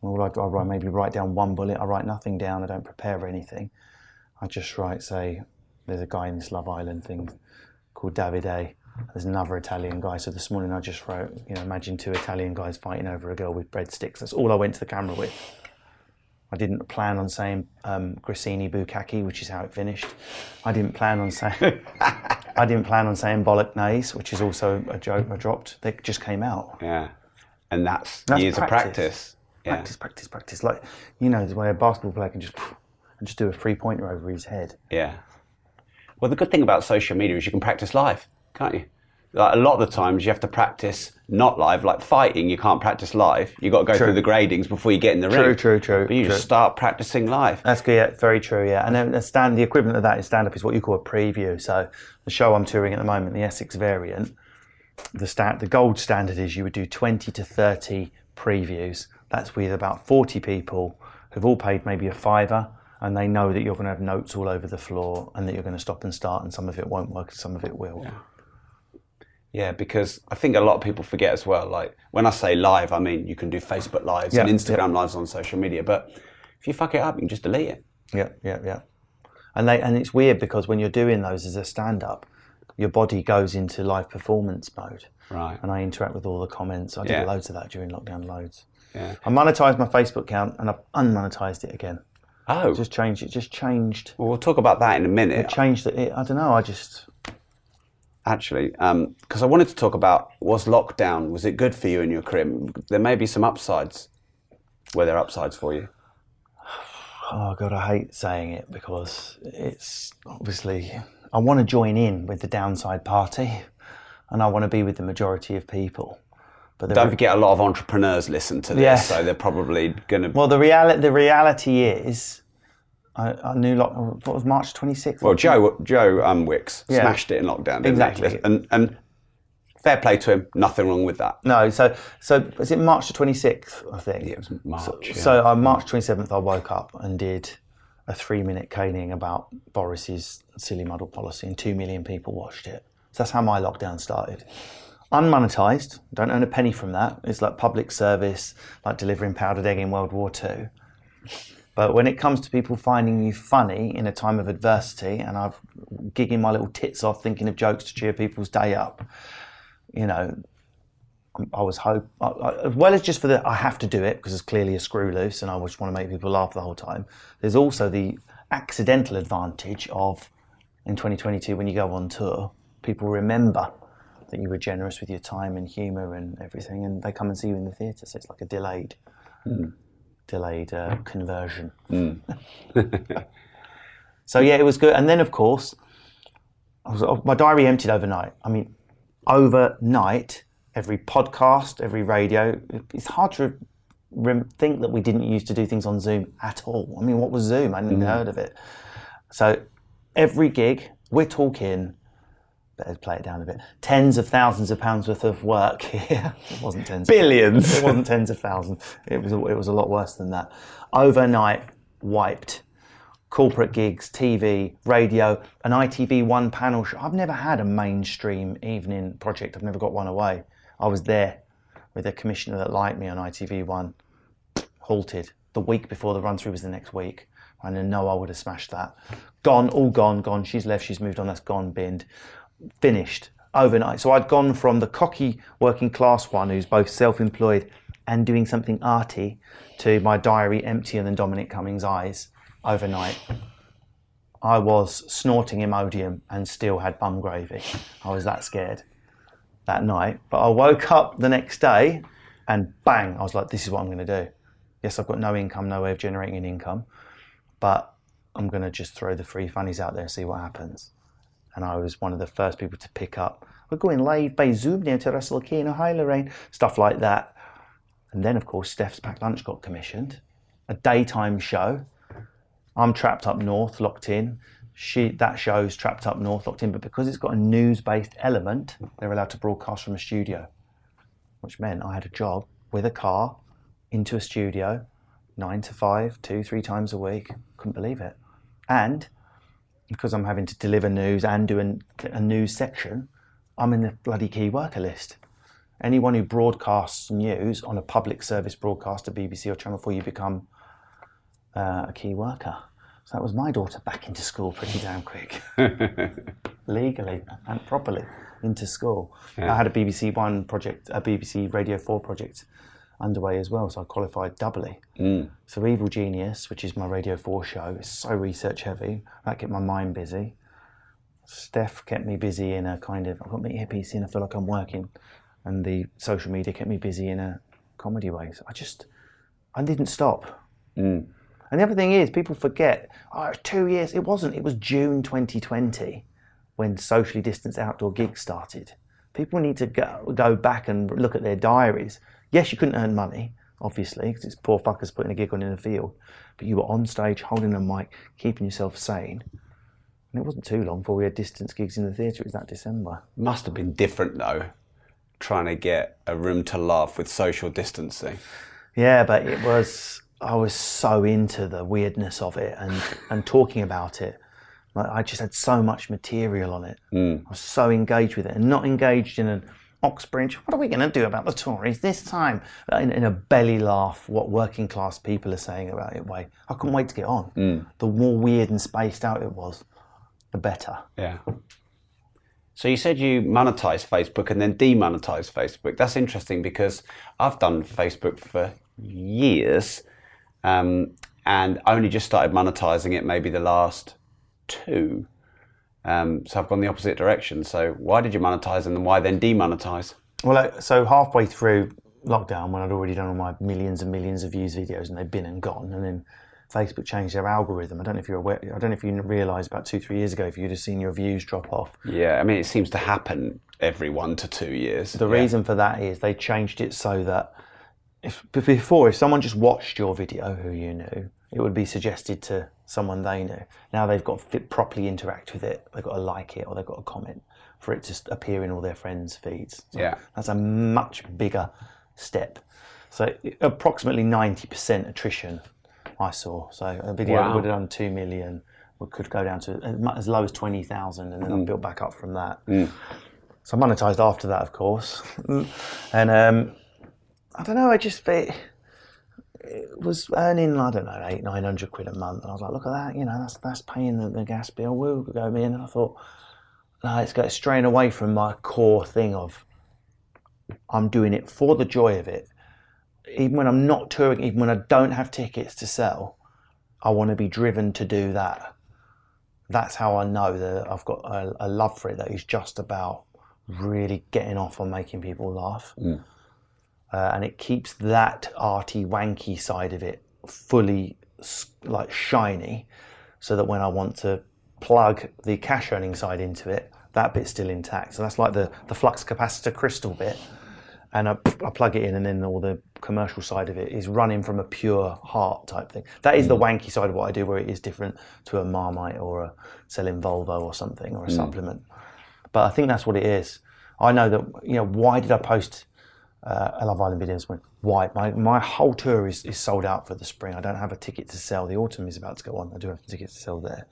All I, I maybe write down one bullet. I write nothing down. I don't prepare for anything. I just write, say, there's a guy in this Love Island thing called Davide. There's another Italian guy. So this morning I just wrote, you know, imagine two Italian guys fighting over a girl with breadsticks. That's all I went to the camera with. I didn't plan on saying um, Grissini Bukkake, which is how it finished. I didn't plan on saying I didn't plan on saying Bolognese, which is also a joke I dropped. They just came out. Yeah, and that's, that's years practice. of practice. Yeah. Practice, practice, practice. Like you know, the way a basketball player can just and just do a three pointer over his head. Yeah. Well, the good thing about social media is you can practice live, can't you? Like a lot of the times you have to practice not live, like fighting. You can't practice live. You got to go true. through the gradings before you get in the true, ring. True, true, true. But you true. just start practicing live. That's good. Yeah, very true. Yeah, and then the stand, the equivalent of that in stand up is what you call a preview. So the show I'm touring at the moment, the Essex variant, the stand, the gold standard is you would do 20 to 30 previews. That's with about 40 people who've all paid maybe a fiver and they know that you're going to have notes all over the floor and that you're going to stop and start, and some of it won't work and some of it will. Yeah. Yeah, because I think a lot of people forget as well. Like when I say live, I mean you can do Facebook lives yeah, and Instagram yeah. lives on social media, but if you fuck it up, you can just delete it. Yeah, yeah, yeah. And they and it's weird because when you're doing those as a stand-up, your body goes into live performance mode. Right. And I interact with all the comments. I did yeah. loads of that during lockdown. Loads. Yeah. I monetized my Facebook account and I've unmonetized it again. Oh. just changed. It just changed. Well, we'll talk about that in a minute. It changed it. I don't know. I just actually, because um, I wanted to talk about was lockdown, was it good for you in your career? There may be some upsides. Were there upsides for you? Oh, God, I hate saying it because it's obviously, I want to join in with the downside party and I want to be with the majority of people. But don't forget, a lot of entrepreneurs listen to this, yeah. so they're probably going to. Well, the reality the reality is, I, I knew lock, what was March 26th. Well, Joe Joe um, Wicks yeah. smashed it in lockdown. exactly, and and fair play to him. Nothing wrong with that. No, so so was it March the 26th? I think. Yeah, it was March. So, yeah. so on March 27th, I woke up and did a three-minute caning about Boris's silly muddle policy, and two million people watched it. So that's how my lockdown started. Unmonetized, don't earn a penny from that. It's like public service, like delivering powdered egg in World War II. But when it comes to people finding you funny in a time of adversity, and I've gigging my little tits off thinking of jokes to cheer people's day up, you know, I was hope as well as just for the I have to do it because it's clearly a screw loose and I just want to make people laugh the whole time. There's also the accidental advantage of in 2022 when you go on tour, people remember that you were generous with your time and humour and everything, and they come and see you in the theatre. So it's like a delayed. Mm delayed uh, conversion. Mm. so yeah, it was good. And then of course, was, oh, my diary emptied overnight. I mean, overnight, every podcast, every radio. It's hard to rem- think that we didn't used to do things on Zoom at all. I mean, what was Zoom? I hadn't mm. heard of it. So every gig, we're talking better play it down a bit. Tens of thousands of pounds worth of work here. it wasn't tens. Billions. It wasn't tens of thousands. It was. A, it was a lot worse than that. Overnight, wiped. Corporate gigs, TV, radio, an ITV1 panel show. I've never had a mainstream evening project. I've never got one away. I was there with a commissioner that liked me on ITV1. Halted. The week before the run through was the next week. I know I would have smashed that. Gone, all gone, gone. She's left, she's moved on, that's gone, binned finished overnight. So I'd gone from the cocky working class one who's both self employed and doing something arty to my diary emptier than Dominic Cummings' eyes overnight. I was snorting Imodium and still had bum gravy. I was that scared that night. But I woke up the next day and bang, I was like, this is what I'm going to do. Yes, I've got no income, no way of generating an income, but I'm going to just throw the free funnies out there and see what happens and I was one of the first people to pick up. We're going live by Zoom now to Russell Kane, Hi Lorraine, stuff like that. And then, of course, Steph's Packed Lunch got commissioned, a daytime show. I'm trapped up north, locked in. She, that show's trapped up north, locked in. But because it's got a news-based element, they're allowed to broadcast from a studio, which meant I had a job with a car into a studio, nine to five, two, three times a week. Couldn't believe it. And because I'm having to deliver news and do an, a news section, I'm in the bloody key worker list. Anyone who broadcasts news on a public service broadcaster, BBC or Channel 4, you become uh, a key worker. So that was my daughter back into school pretty damn quick, legally and properly into school. Yeah. I had a BBC One project, a BBC Radio 4 project underway as well, so I qualified doubly. Mm. So Evil Genius, which is my Radio 4 show, is so research heavy. That kept my mind busy. Steph kept me busy in a kind of, I've got my earpiece in, I feel like I'm working. And the social media kept me busy in a comedy way. So I just, I didn't stop. Mm. And the other thing is, people forget, oh, two years. It wasn't, it was June 2020 when socially distanced outdoor gigs started. People need to go, go back and look at their diaries Yes, you couldn't earn money, obviously, because it's poor fuckers putting a gig on in the field, but you were on stage holding a mic, keeping yourself sane. And it wasn't too long before we had distance gigs in the theatre. It was that December. Must have been different though, trying to get a room to laugh with social distancing. Yeah, but it was. I was so into the weirdness of it and and talking about it. I just had so much material on it. Mm. I was so engaged with it, and not engaged in an Oxbridge. What are we going to do about the Tories this time? In, in, a belly laugh, what working class people are saying about it way. I couldn't wait to get on. Mm. The more weird and spaced out it was, the better. Yeah. So you said you monetized Facebook and then demonetized Facebook. That's interesting because I've done Facebook for years um, and only just started monetizing it maybe the last two. Um, so I've gone the opposite direction. So why did you monetize and then why then demonetize? Well, so halfway through lockdown, when I'd already done all my millions and millions of views videos and they'd been and gone, and then Facebook changed their algorithm. I don't know if you're aware. I don't know if you realised about two, three years ago if you'd have seen your views drop off. Yeah, I mean it seems to happen every one to two years. The yeah. reason for that is they changed it so that if before if someone just watched your video who you knew, it would be suggested to someone they knew. Now they've got to properly interact with it. They've got to like it or they've got to comment for it to appear in all their friends' feeds. So yeah, that's a much bigger step. So approximately ninety percent attrition I saw. So a video wow. that would have done two million could go down to as low as twenty thousand, and then mm. I built back up from that. Mm. So I monetized after that, of course, and um, I don't know. I just it, it, was earning I don't know eight nine hundred quid a month, and I was like, look at that, you know, that's that's paying the, the gas bill. We'll go me in, and I thought, no, it's going straying away from my core thing of I'm doing it for the joy of it even when I'm not touring, even when I don't have tickets to sell, I want to be driven to do that. That's how I know that I've got a, a love for it that is just about really getting off on making people laugh. Mm. Uh, and it keeps that arty, wanky side of it fully like shiny so that when I want to plug the cash earning side into it, that bit's still intact. So that's like the, the flux capacitor crystal bit and I, I, plug it in, and then all the commercial side of it is running from a pure heart type thing. That is the mm. wanky side of what I do, where it is different to a Marmite or a selling Volvo or something or a mm. supplement. But I think that's what it is. I know that you know why did I post uh, a Love Island videos spring? Why my my whole tour is, is sold out for the spring. I don't have a ticket to sell. The autumn is about to go on. I do have tickets to sell there.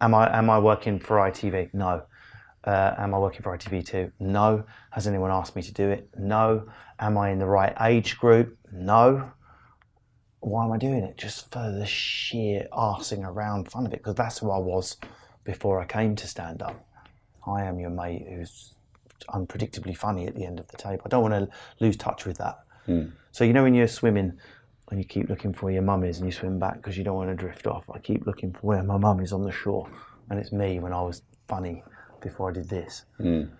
Am I am I working for ITV? No. Uh, am I working for ITV2? No. Has anyone asked me to do it? No. Am I in the right age group? No. Why am I doing it? Just for the sheer arsing around fun of it, because that's who I was before I came to stand up. I am your mate who's unpredictably funny at the end of the tape. I don't want to lose touch with that. Mm. So, you know, when you're swimming and you keep looking for where your mum is and you swim back because you don't want to drift off, I keep looking for where my mum is on the shore. And it's me when I was funny before I did this. Mm.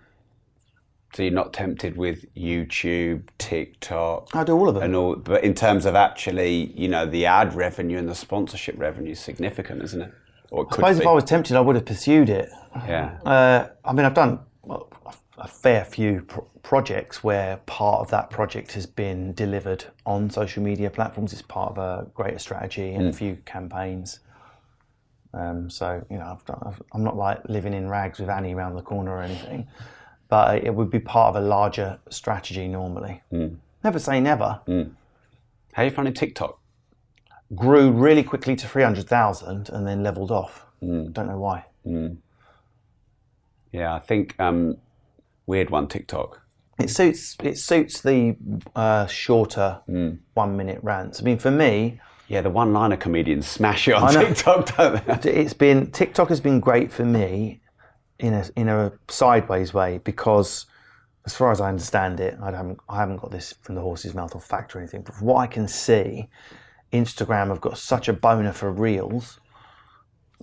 So you're not tempted with YouTube, TikTok? I do all of them. And all, but in terms of actually, you know, the ad revenue and the sponsorship revenue is significant, isn't it? Or it I suppose be. if I was tempted, I would have pursued it. Yeah. Uh, I mean, I've done a fair few pro- projects where part of that project has been delivered on social media platforms. It's part of a greater strategy and mm. a few campaigns. Um, so you know, I've, I'm not like living in rags with Annie around the corner or anything, but it would be part of a larger strategy normally. Mm. Never say never. Mm. How are you finding TikTok? Grew really quickly to 300,000 and then leveled off. Mm. Don't know why. Hmm. Yeah, I think um, weird one TikTok. It suits it suits the uh, shorter hmm. one minute rants. I mean, for me, yeah, the one-liner comedians smash it on TikTok, don't they? It's been TikTok has been great for me in a in a sideways way because, as far as I understand it, I haven't I haven't got this from the horse's mouth or fact or anything, but from what I can see, Instagram have got such a boner for reels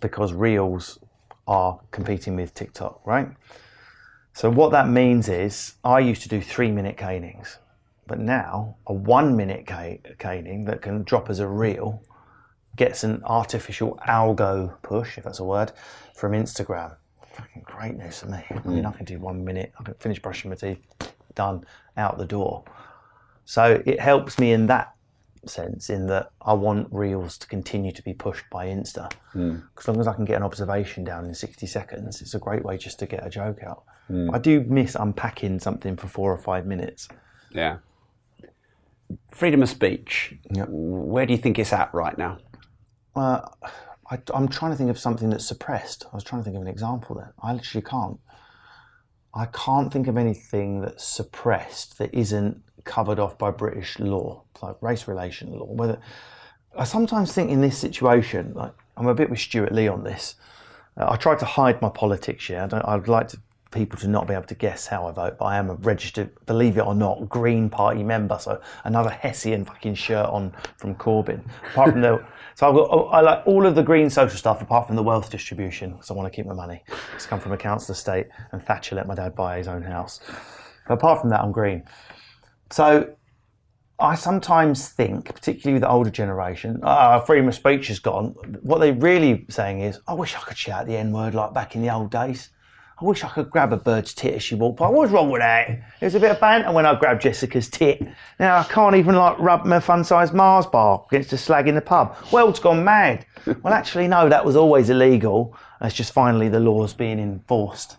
because reels are competing with TikTok, right? So what that means is I used to do three minute canings but now, a one minute caning that can drop as a reel gets an artificial algo push, if that's a word, from Instagram. Fucking great news for me. I mean, I can do one minute, I can finish brushing my teeth, done, out the door. So it helps me in that sense, in that I want reels to continue to be pushed by Insta. Mm. As long as I can get an observation down in 60 seconds, it's a great way just to get a joke out. Mm. I do miss unpacking something for four or five minutes. Yeah freedom of speech. Yep. Where do you think it's at right now? Uh, I, am trying to think of something that's suppressed. I was trying to think of an example there. I literally can't. I can't think of anything that's suppressed that isn't covered off by British law, like race relation law. Whether I sometimes think in this situation, like I'm a bit with Stewart Lee on this. Uh, I try to hide my politics. Yeah, I would like to, people to not be able to guess how I vote, but I am a registered, believe it or not, Green Party member. So another Hessian fucking shirt on from Corbyn. Apart from the, so I've got, I like all of the green social stuff apart from the wealth distribution because I want to keep my money. It's come from a council estate, and Thatcher let my dad buy his own house. But apart from that, I'm green. So I sometimes think, particularly with the older generation, oh, freedom of speech has gone. What they're really saying is, I wish I could shout the N word like back in the old days. I wish I could grab a bird's tit as she walked by. What's wrong with that? It was a bit of banter when I grabbed Jessica's tit. Now I can't even like rub my fun-sized Mars bar against a slag in the pub. World's gone mad. well, actually, no, that was always illegal. It's just finally the law's being enforced.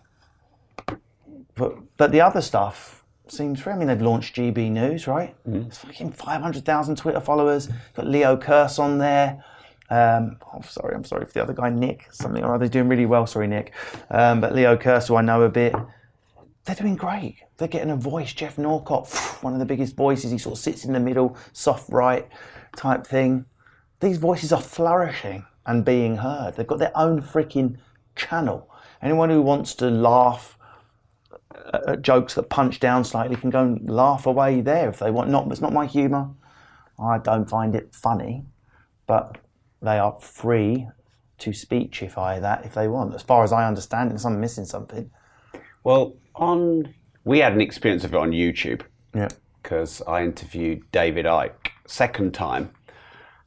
But, but the other stuff, seems free. I mean, they've launched GB News, right? Mm. It's fucking 500,000 Twitter followers. Got Leo Kearse on there. Um, oh, sorry, I'm sorry for the other guy, Nick. Something or other. He's doing really well. Sorry, Nick. Um, but Leo Kearse, who I know a bit, they're doing great. They're getting a voice. Geoff Norcott, one of the biggest voices. He sort of sits in the middle, soft right type thing. These voices are flourishing and being heard. They've got their own freaking channel. Anyone who wants to laugh at jokes that punch down slightly can go and laugh away there if they want. Not, it's not my humour. I don't find it funny, but they are free to speechify that if they want. As far as I understand, unless I'm missing something. Well, on we had an experience of it on YouTube. Yeah. Because I interviewed David Icke second time,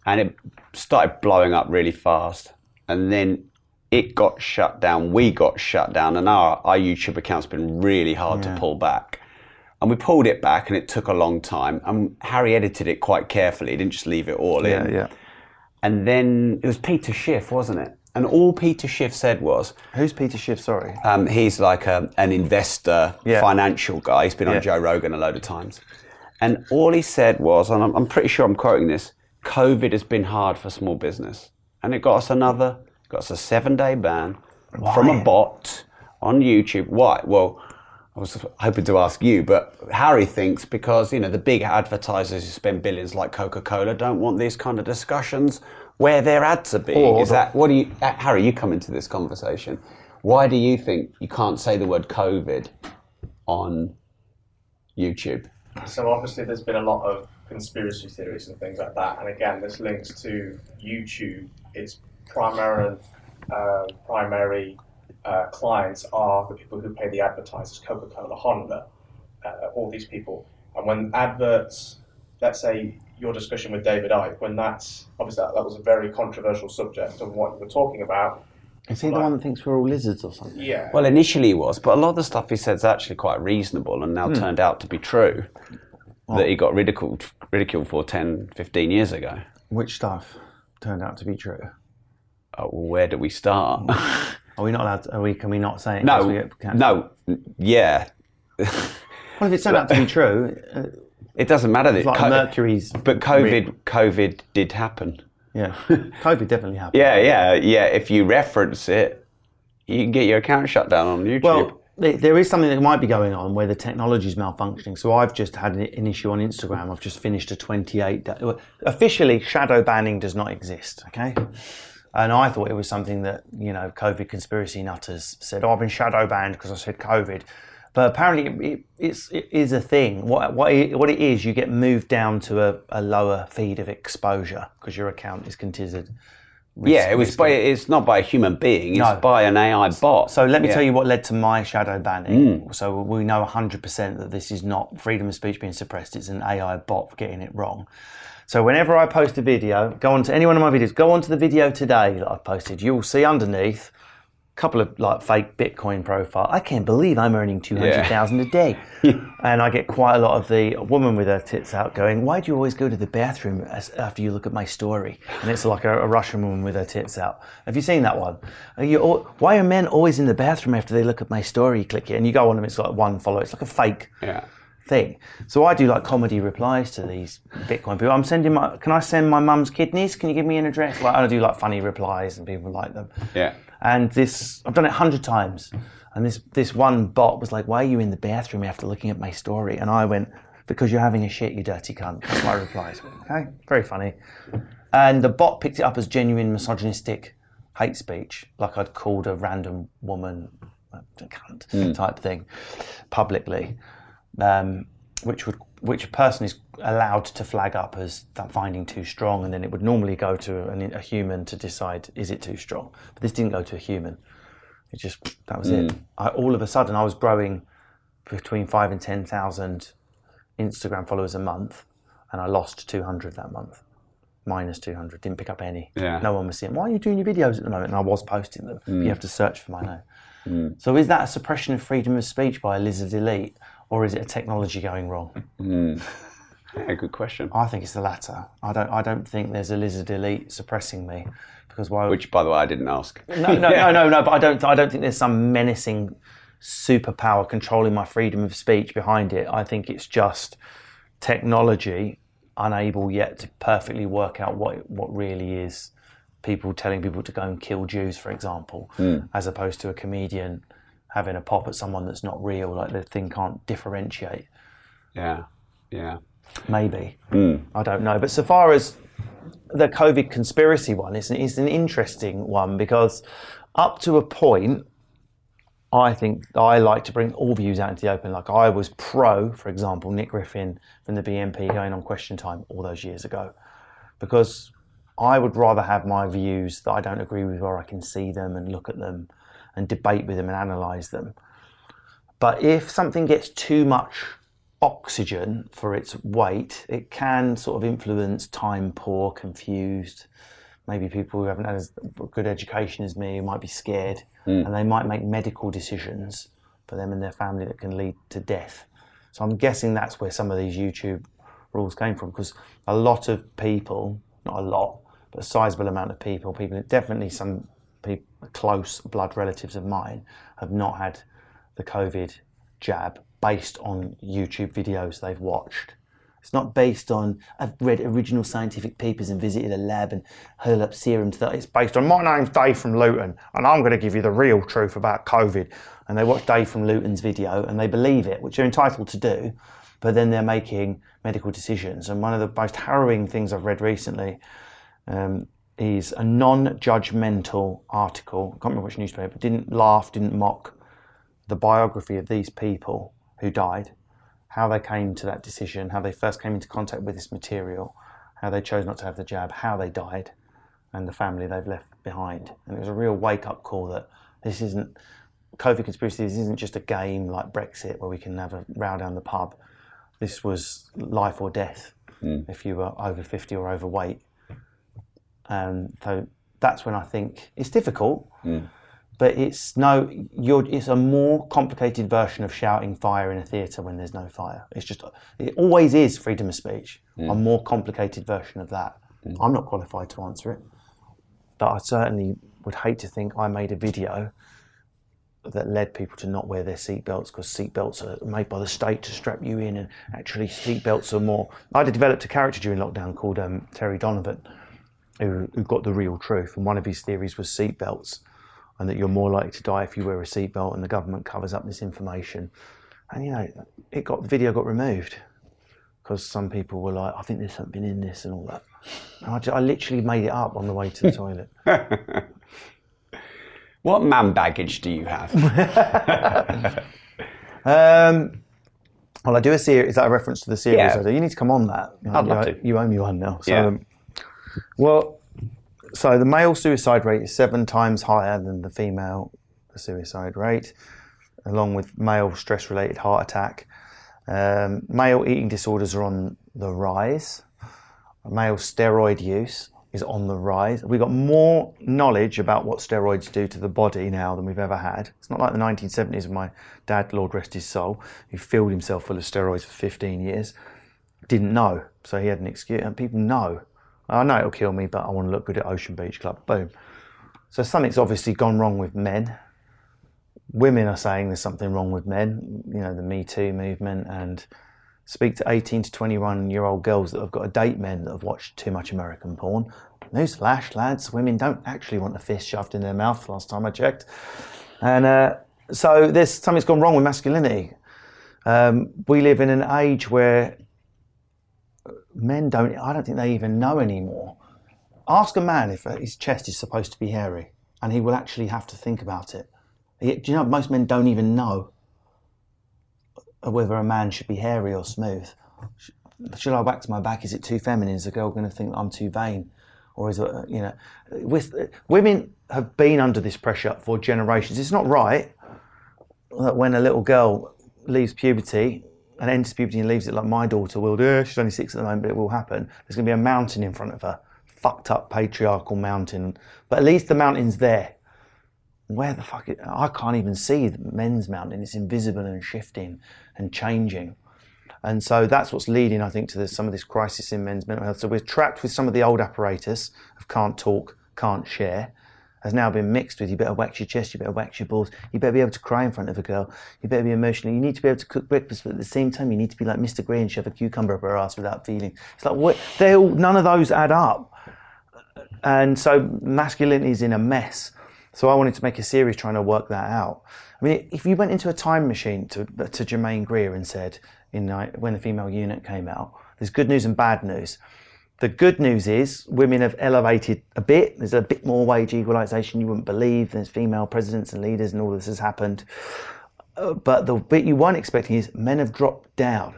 and it started blowing up really fast, and then it got shut down, we got shut down, and our, our YouTube account's been really hard yeah. to pull back. And we pulled it back, and it took a long time. And Harry edited it quite carefully; he didn't just leave it all yeah, in. Yeah, And then it was Peter Schiff, wasn't it? And all Peter Schiff said was, "Who's Peter Schiff? Sorry." Um, he's like a, an investor, yeah. financial guy. He's been on Joe Rogan a load of times. And all he said was, and I'm, I'm pretty sure I'm quoting this: "COVID has been hard for small business, and it got us another got us a seven day ban Why? from a bot on YouTube. Why? Well, I was hoping to ask you, but Harry thinks because you know the big advertisers who spend billions like Coca-Cola don't want these kind of discussions where their ads are being. Or, Is that what do you, uh, Harry? You come into this conversation. Why do you think you can't say the word COVID on YouTube? So obviously, there's been a lot of conspiracy theories and things like that, and again, this links to YouTube. It's primary uh, primary uh, clients are the people who pay the advertisers, Coca-Cola, Honda, uh, all these people. And when adverts, let's say your discussion with David Icke, when that's obviously that, that was a very controversial subject of what you were talking about. Is he like, the one that thinks we're all lizards or something? Yeah. Well, initially he was, but a lot of the stuff he said is actually quite reasonable and now mm. turned out to be true. That he got ridiculed, ridiculed for 10, 15 years ago. Which stuff turned out to be true? oh, well, where do we start? Are we not allowed? To, are we? Can we not say it? No, no, yeah. well, if it's turned out to be true, uh, it doesn't matter. That like Mercury's, but COVID, COVID did happen. Yeah, COVID definitely happened. yeah, yeah, yeah. If you reference it, you can get your account shut down on YouTube. Well, there is something that might be going on where the technology is malfunctioning. So I've just had an issue on Instagram. I've just finished a 28 day. Officially, shadow banning does not exist. Okay. And I thought it was something that, you know, COVID conspiracy nutters said, oh, I've been shadow banned because I said COVID. But apparently it, it's, it is a thing. What, what, it, what it is, you get moved down to a, a lower feed of exposure because your account is considered Risk, yeah, it was by, it's not by a human being, it's no. by an AI bot. So let me yeah. tell you what led to my shadow banning. Mm. So we know 100% that this is not freedom of speech being suppressed, it's an AI bot getting it wrong. So whenever I post a video, go on to any one of my videos, go on to the video today that I've posted. You'll see underneath a couple of like fake Bitcoin profile. I can't believe I'm earning 200,000 yeah. a day. and I get quite a lot of the woman with her tits out going, why do you always go to the bathroom after you look at my story? And it's like a, a Russian woman with her tits out. Have you seen that one? Are you, why are men always in the bathroom after they look at my story? You click it and you go on them, it's like one follow. It's like a fake. Yeah thing. So I do like comedy replies to these Bitcoin people. I'm sending my. Can I send my mum's kidneys? Can you give me an address? Like I do like funny replies, and people like them. Yeah. And this, I've done it a hundred times. And this this one bot was like, "Why are you in the bathroom after looking at my story?" And I went, "Because you're having a shit, you dirty cunt." That's my reply. Okay, very funny. And the bot picked it up as genuine misogynistic hate speech, like I'd called a random woman a cunt mm. type thing publicly um, which would which a person is allowed to flag up as that finding too strong, and then it would normally go to an, a human to decide is it too strong. But this didn't go to a human. It just that was mm. it. I, all of a sudden, I was growing between five and ten thousand Instagram followers a month, and I lost two hundred that month. Minus 200, didn't pick up any. Yeah. No one was seeing, why are you doing your videos at the moment? And I was posting them. Mm. you have to search for my name. Mm. So is that a suppression of freedom of speech by a lizard elite? Or is it a technology going wrong? Mm. Yeah, good question. I think it's the latter. I don't. I don't think there's a lizard elite suppressing me because why? Which, by the way, I didn't ask. No, no, no, no, no. But I don't. I don't think there's some menacing superpower controlling my freedom of speech behind it. I think it's just technology unable yet to perfectly work out what what really is people telling people to go and kill Jews, for example, mm. as opposed to a comedian having a pop at someone that's not real, like the thing can't differentiate. Yeah, yeah. Maybe. Mm. I don't know. But so far as the COVID conspiracy one, it's an, it's an interesting one because up to a point, I think I like to bring all views out into the open. Like I was pro, for example, Nick Griffin from the BNP going on Question Time all those years ago, because I would rather have my views that I don't agree with, where I can see them and look at them and debate with them and analyze them. But if something gets too much oxygen for its weight, it can sort of influence time poor, confused. Maybe people who haven't had as good education as me might be scared mm. and they might make medical decisions for them and their family that can lead to death. So I'm guessing that's where some of these YouTube rules came from because a lot of people, not a lot, but a sizable amount of people, people definitely some close blood relatives of mine have not had the COVID jab based on YouTube videos they've watched. It's not based on, I've read original scientific papers and visited a lab and hurled up serum to that. It's based on, my name's Dave from Luton and I'm going to give you the real truth about COVID. And they watch Dave from Luton's video and they believe it, which they're entitled to do, but then they're making medical decisions. And one of the most harrowing things I've read recently um, is a non-judgmental article. I can't remember which newspaper. Didn't laugh, didn't mock the biography of these people who died, how they came to that decision, how they first came into contact with this material, how they chose not to have the jab, how they died, and the family they've left behind. And it was a real wake-up call that this isn't COVID conspiracy. This isn't just a game like Brexit where we can have a row down the pub. This was life or death mm. if you were over 50 or overweight um, so that's when I think it's difficult, mm. but it's no, it's a more complicated version of shouting fire in a theatre when there's no fire. It's just, it always is freedom of speech, mm. a more complicated version of that. Mm. I'm not qualified to answer it, but I certainly would hate to think I made a video that led people to not wear their seatbelts because seatbelts are made by the state to strap you in, and actually seatbelts are more. I developed a character during lockdown called um, Terry Donovan, who, who got the real truth. And one of his theories was seatbelts, and that you're more likely to die if you wear a seatbelt, and the government covers up this information. And you know, it got the video got removed because some people were like, "I think there's something in this" and all that. And I, just, I literally made it up on the way to the toilet. what man baggage do you have? um, well, I do a series. Is that a reference to the series? Yeah. You need to come on that. You know, I'd love you, to. You owe me one now. So, yeah. um, well, so the male suicide rate is seven times higher than the female suicide rate, along with male stress related heart attack. Um, male eating disorders are on the rise. Male steroid use is on the rise. We've got more knowledge about what steroids do to the body now than we've ever had. It's not like the 1970s when my dad, Lord rest his soul, who filled himself full of steroids for 15 years, didn't know. So he had an excuse. And people know I know it'll kill me, but I want to look good at Ocean Beach Club. Boom. So something's obviously gone wrong with men. Women are saying there's something wrong with men. You know, the Me Too movement and speak to 18 to 21 year old girls that have got to date men that have watched too much American porn. Newsflash, lads, women don't actually want a fist shoved in their mouth. Last time I checked, and uh, so there's something's gone wrong with masculinity. Um, we live in an age where men don't. I don't think they even know anymore. Ask a man if uh, his chest is supposed to be hairy, and he will actually have to think about it. Do you know most men don't even know whether a man should be hairy or smooth? Should I wax my back? Is it too feminine? Is a girl going to think I'm too vain? Or is it, uh, you know, with, uh, women have been under this pressure for generations. It's not right that when a little girl leaves puberty and enters puberty and leaves it like my daughter will do, she's only six at the moment, but it will happen. There's going to be a mountain in front of her, fucked up patriarchal mountain. But at least the mountain's there where the fuck? Is, I can't even see the men's mountain. It's invisible and shifting and changing. And so that's what's leading, I think, to this, some of this crisis in men's mental health. So we're trapped with some of the old apparatus of can't talk, can't share, has now been mixed with you better wax your chest, you better wax your balls, you better be able to cry in front of a girl, you better be emotional, you need to be able to cook breakfast, but at the same time, you need to be like Mr. Grey and shove a cucumber up her ass without feeling. It's like, what? They all, none of those add up. And so masculinity is in a mess. So I wanted to make a series trying to work that out. I mean, if you went into a time machine to, to Germaine Greer and said, in, when the Female Eunuch came out, there's good news and bad news. The good news is women have elevated a bit. There's a bit more wage equalisation you wouldn't believe. There's female presidents and leaders, and all this has happened. Uh, but the bit you weren't expecting is men have dropped down.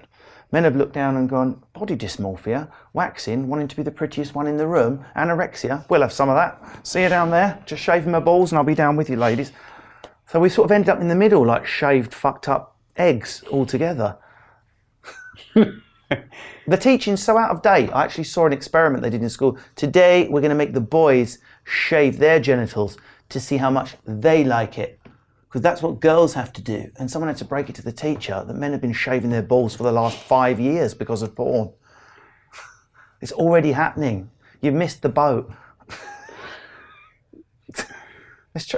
Men have looked down and gone, body dysmorphia, waxing, wanting to be the prettiest one in the room, anorexia, we'll have some of that. See you down there, just shaving my balls and I'll be down with you, ladies. So we sort of ended up in the middle, like shaved, fucked up eggs all together. the teaching's so out of date. I actually saw an experiment they did in school. Today, we're going to make the boys shave their genitals to see how much they like it because that's what girls have to do. And someone had to break it to the teacher that men have been shaving their balls for the last five years because of porn. it's already happening. You've missed the boat.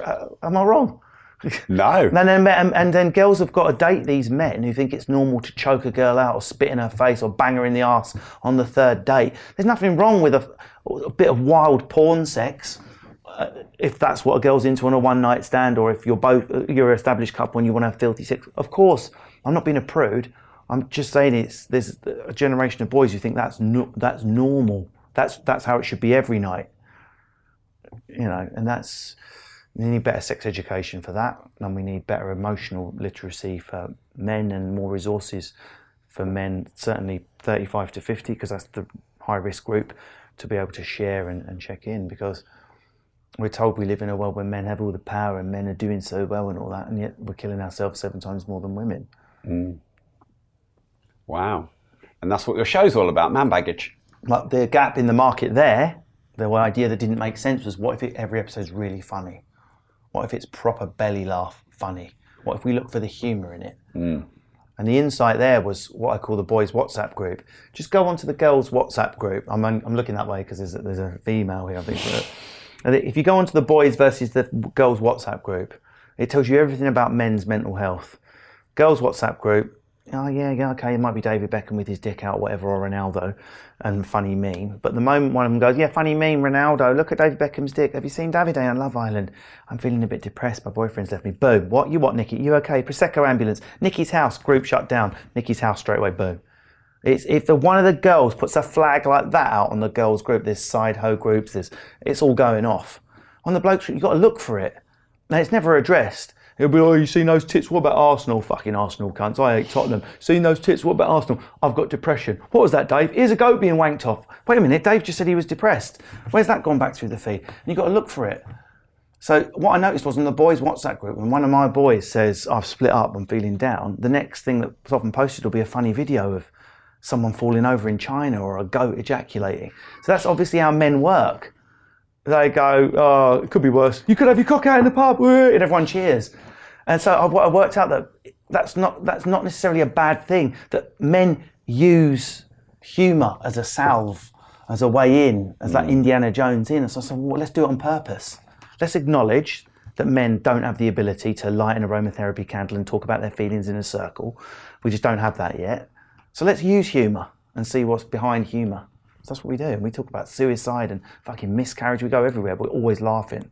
uh, am I wrong? No. and, then, and then girls have got to date these men who think it's normal to choke a girl out or spit in her face or bang her in the ass on the third date. There's nothing wrong with a, a bit of wild porn sex uh, if that's what a girl's into on a one night stand, or if you're both uh, you're an established couple and you want to have filthy sex, of course, I'm not being a prude. I'm just saying it's there's a generation of boys who think that's no, that's normal. That's that's how it should be every night. You know, and that's we need better sex education for that, and we need better emotional literacy for men and more resources for men, certainly 35 to 50, because that's the high risk group, to be able to share and, and check in because we're told we live in a world where men have all the power and men are doing so well and all that, and yet we're killing ourselves seven times more than women. Mm. Wow. And that's what your show's all about, man baggage. Like the gap in the market there, the idea that didn't make sense was what if it, every episode's really funny? What if it's proper belly laugh funny? What if we look for the humour in it? Mm. And the insight there was what I call the boys' WhatsApp group. Just go onto the girls' WhatsApp group. I'm, I'm looking that way because there's, there's a female here, I think. If you go onto the boys versus the girls WhatsApp group, it tells you everything about men's mental health. Girls WhatsApp group, oh yeah, yeah, okay, it might be David Beckham with his dick out, whatever, or Ronaldo, and funny meme. But the moment one of them goes, yeah, funny meme, Ronaldo, look at David Beckham's dick. Have you seen Davide on Love Island? I'm feeling a bit depressed. My boyfriend's left me. Boom. What? You what, Nikki? You okay? Prosecco ambulance. Nikki's house. Group shut down. Nikki's house straight away. Boom. It's if the, one of the girls puts a flag like that out on the girls' group, there's side hoe groups, there's, it's all going off. On the blokes' you've got to look for it. Now, it's never addressed. It'll be, oh, you seen those tits? What about Arsenal? Fucking Arsenal cunts. I hate Tottenham. Seen those tits? What about Arsenal? I've got depression. What was that, Dave? Here's a goat being wanked off. Wait a minute, Dave just said he was depressed. Where's that gone back through the feed? And you've got to look for it. So what I noticed was in the boys' WhatsApp group, when one of my boys says, I've split up, I'm feeling down, the next thing that's often posted will be a funny video of someone falling over in China or a goat ejaculating. So that's obviously how men work. They go, oh, it could be worse. You could have your cock out in the pub, and everyone cheers. And so I worked out that that's not that's not necessarily a bad thing. That men use humour as a salve, as a way in, as mm. that Indiana Jones in. And so I said, well, let's do it on purpose. Let's acknowledge that men don't have the ability to light an aromatherapy candle and talk about their feelings in a circle. We just don't have that yet So let's use humour and see what's behind humour. So that's what we do. And we talk about suicide and fucking miscarriage. We go everywhere, but we're always laughing.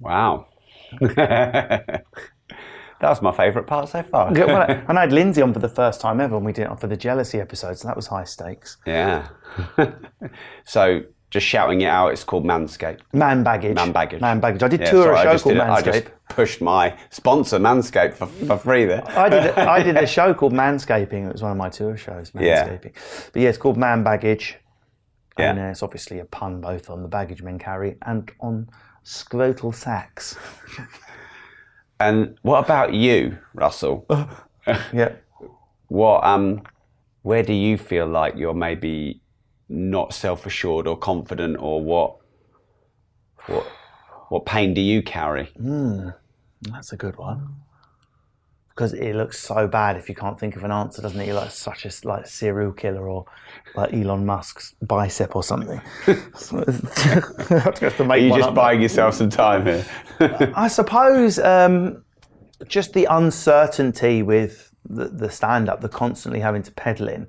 Wow. that was my favourite part so far. yeah, well, and I had Lindsay on for the first time ever, and we did it for the jealousy episode, so that was high stakes. Yeah. so just shouting it out, it's called Manscaped. Man baggage. Man baggage. Man baggage. I did yeah, tour sorry, a show called Manscaped. I just pushed my sponsor Manscaped for, for free there. I did a, I did a show called Manscaping. It was one of my tour shows. Manscaping. Yeah. But yeah, it's called Man Baggage. Yeah. And uh, it's obviously a pun both on the baggage men carry and on scrotal sacks. and what about you, Russell? yeah. What um, where do you feel like you're maybe not self assured or confident, or what? What? What pain do you carry? Mm, that's a good one. Because it looks so bad if you can't think of an answer, doesn't it? You're like such a like serial killer or like Elon Musk's bicep or something. Are you just buying yourself some time here? I suppose um, just the uncertainty with the, the stand up, the constantly having to pedal in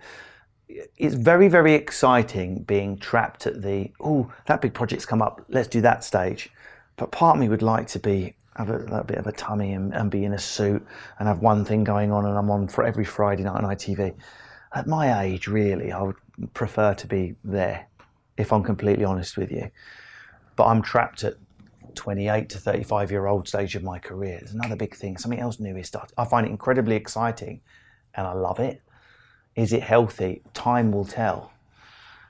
it's very, very exciting being trapped at the, oh, that big project's come up, let's do that stage. But part of me would like to be, have a, bit of a tummy and, and, be in a suit and have one thing going on and I'm on for every Friday night on ITV. At my age, really, I would prefer to be there, if I'm completely honest with you. But I'm trapped at 28 to 35 year old stage of my career. It's another big thing. Something else new is starting. I find it incredibly exciting and I love it. Is it healthy? Time will tell.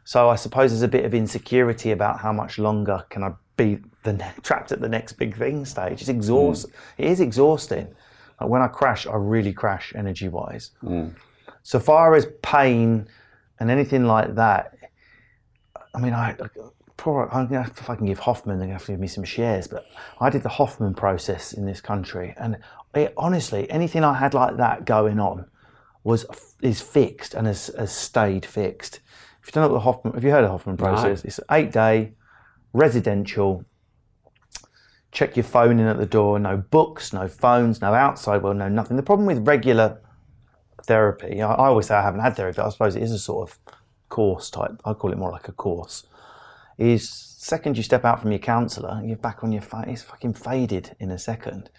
So I suppose there's a bit of insecurity about how much longer can I be the ne- trapped at the next big thing stage. It's exhaust. Mm. It is exhausting. Like when I crash, I really crash energy wise. Mm. So far as pain and anything like that, I mean, I, poor, I if I can give Hoffman, they're going to have to give me some shares. But I did the Hoffman process in this country, and it, honestly, anything I had like that going on was is fixed and has, has stayed fixed. If you don't know the Hoffman, have you heard of the Hoffman process? Right. It's eight day residential. Check your phone in at the door. No books, no phones, no outside world, no nothing. The problem with regular therapy, I, I always say I haven't had therapy. I suppose it is a sort of course type. I call it more like a course. Is second you step out from your counsellor, you're back on your phone. It's fucking faded in a second.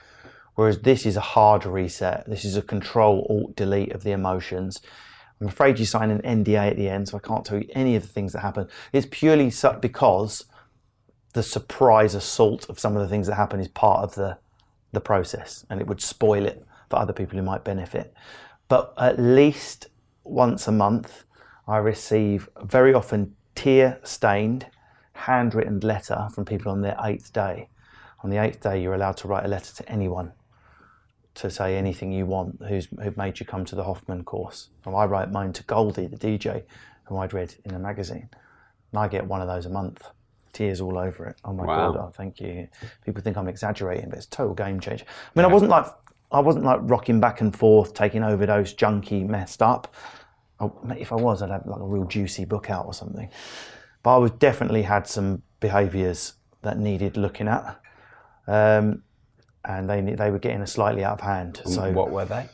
Whereas this is a hard reset. This is a control alt delete of the emotions. I'm afraid you sign an NDA at the end, so I can't tell you any of the things that happen. It's purely because the surprise assault of some of the things that happen is part of the the process, and it would spoil it for other people who might benefit. But at least once a month, I receive very often tear stained, handwritten letter from people on their eighth day. On the eighth day, you're allowed to write a letter to anyone to say anything you want who's who made you come to the Hoffman course. So I write mine to Goldie, the DJ, who I'd read in a magazine. And I get one of those a month. Tears all over it. Oh my wow. god, oh, thank you. People think I'm exaggerating, but it's a total game change. I mean yeah. I wasn't like I wasn't like rocking back and forth, taking overdose, junkie, messed up. Oh, if I was, I'd have like a real juicy book out or something. But I was definitely had some behaviours that needed looking at. Um, and they they were getting a slightly out of hand. So what were they?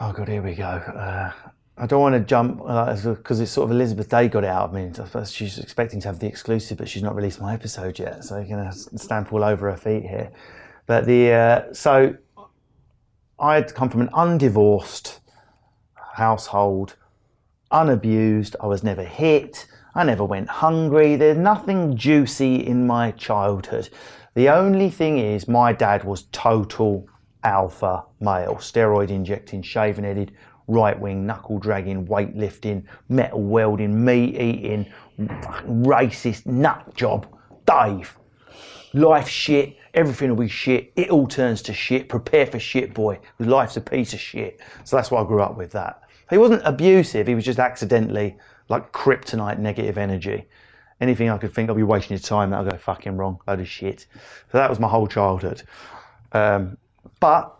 Oh god, here we go. Uh, I don't want to jump because uh, it's sort of Elizabeth Day got it out of me. She's expecting to have the exclusive, but she's not released my episode yet, so you're gonna stamp all over her feet here. But the uh, so I had come from an undivorced household, unabused. I was never hit. I never went hungry. There's nothing juicy in my childhood. The only thing is, my dad was total alpha male, steroid injecting, shaven headed, right wing, knuckle dragging, weightlifting, metal welding, meat eating, racist nut job. Dave. Life shit, everything will be shit. It all turns to shit. Prepare for shit, boy. Life's a piece of shit. So that's why I grew up with that. He wasn't abusive, he was just accidentally like kryptonite negative energy anything I could think of, you're wasting your time, that'll go fucking wrong, load of shit. So that was my whole childhood. Um, but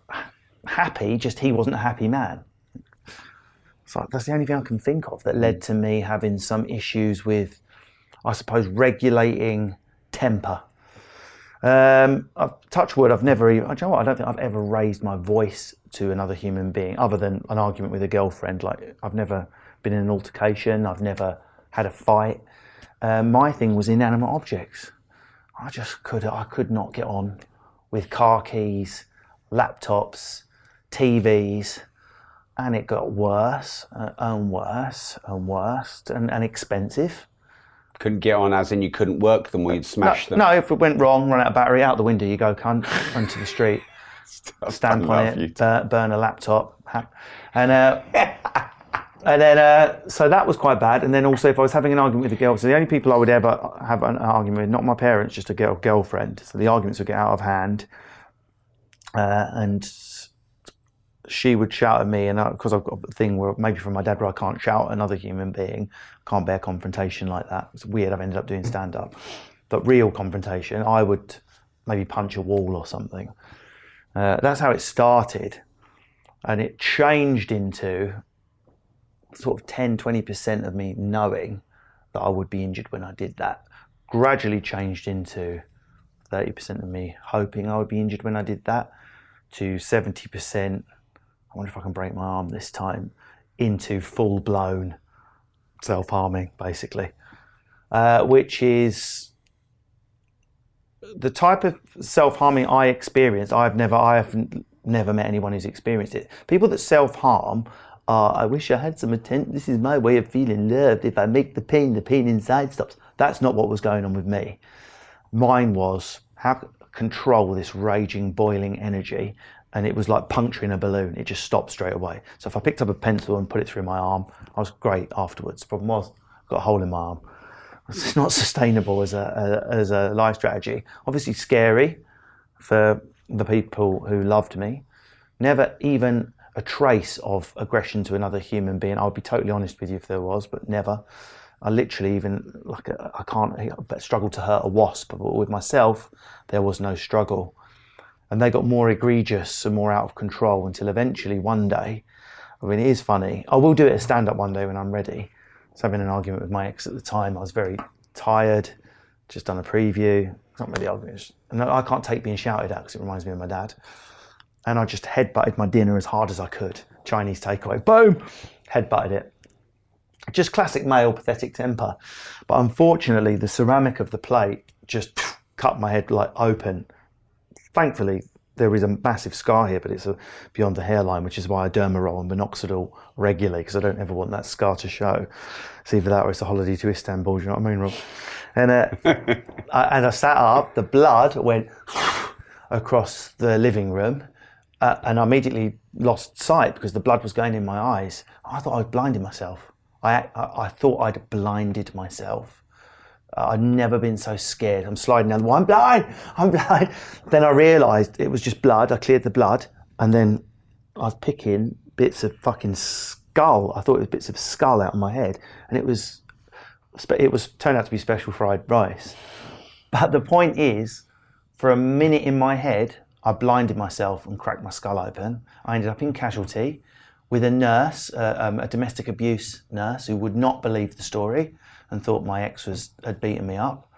happy, just he wasn't a happy man. So that's the only thing I can think of that led to me having some issues with, I suppose, regulating temper. Um, I've, touch wood, I've never even, you know what, I don't think I've ever raised my voice to another human being other than an argument with a girlfriend. Like, I've never been in an altercation, I've never had a fight. Uh, my thing was inanimate objects. I just could, I could not get on with car keys, laptops, TVs, and it got worse uh, and worse and worse and, and expensive couldn't get on, as in you couldn't work them or you'd smash no, them. No, if it went wrong, run out of battery, out the window you go, cunt, onto the street, stamp on it, burn, burn, a laptop, and uh, and then uh, so that was quite bad. And then also, if I was having an argument with a girl, so the only people I would ever have an argument with, not my parents, just a girl girlfriend. So the arguments would get out of hand, uh, and she would shout at me, and because I've got a thing where maybe from my dad where I can't shout at another human being, can't bear confrontation like that. It's weird. I've ended up doing stand up, but real confrontation, I would maybe punch a wall or something. Uh, that's how it started, and it changed into sort of 10, 20% of me knowing that I would be injured when I did that. Gradually changed into 30% of me hoping I would be injured when I did that, to 70% I wonder if I can break my arm this time, into full blown self harming, basically, uh, which is the type of self harming I experience. I've never, I have never met anyone who's experienced it. People that self harm are, I wish I had some attention. This is my way of feeling loved. If I make the pain, the pain inside stops. That's not what was going on with me. Mine was how control this raging, boiling energy and it was like puncturing a balloon. It just stopped straight away. So if I picked up a pencil and put it through my arm, I was great afterwards. Problem was, I got a hole in my arm. It's not sustainable as a, a, as a life strategy. Obviously scary for the people who loved me. Never even a trace of aggression to another human being. I would be totally honest with you if there was, but never. I literally even like uh, I can't struggle to hurt a wasp, but with myself there was no struggle and they got more egregious and more out of control until eventually one day, I mean, it is funny. I will do it as stand up one day when I'm ready. I was having an argument with my ex at the time. I was very tired, just done a preview. Not really arguments. And I can't take being shouted at because it reminds me of my dad. And I just headbutted my dinner as hard as I could. Chinese takeaway. Boom! Headbutted it. Just classic male pathetic temper. But unfortunately, the ceramic of the plate just cut my head like open Thankfully, there is a massive scar here, but it's a, beyond the hairline, which is why I derma and minoxidil regularly because I don't ever want that scar to show. It's either that or it's a holiday to Istanbul. Do you know what I mean, Rob? And uh, I, and I sat up. The blood went across the living room, uh, and I immediately lost sight because the blood was going in my eyes. I thought I'd blinded myself. I, I, I thought I'd blinded myself. Uh, I'd never been so scared. I'm sliding down the wall. I'm blind. I'm blind. Then I realised it was just blood. I cleared the blood, and then I was picking bits of fucking skull. I thought it was bits of skull out of my head, and it was it was turned out to be special fried rice. But the point is, for a minute in my head, I blinded myself and cracked my skull open. I ended up in casualty with a nurse, uh, um, a domestic abuse nurse, who would not believe the story and thought my ex was had beaten me up.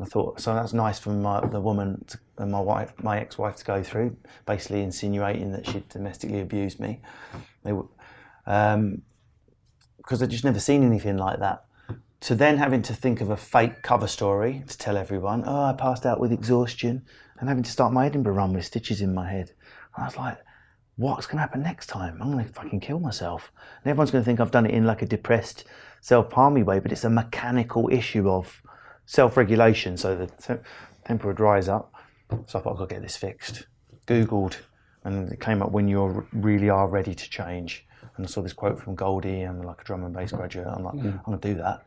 I thought so that's nice for my, the woman to, and my wife, my ex-wife, to go through, basically insinuating that she'd domestically abused me. They um, because I'd just never seen anything like that. To then having to think of a fake cover story to tell everyone, oh, I passed out with exhaustion, and having to start my Edinburgh run with stitches in my head. And I was like, what's going to happen next time? I'm going to fucking kill myself. And everyone's going to think I've done it in like a depressed, self harmy way, but it's a mechanical issue of self regulation. So the te- temperature dries up. So I thought I've got to get this fixed. Googled, and it came up when you really are ready to change. And I saw this quote from Goldie, I'm like a drum and bass graduate. I'm like, mm. I'm going to do that.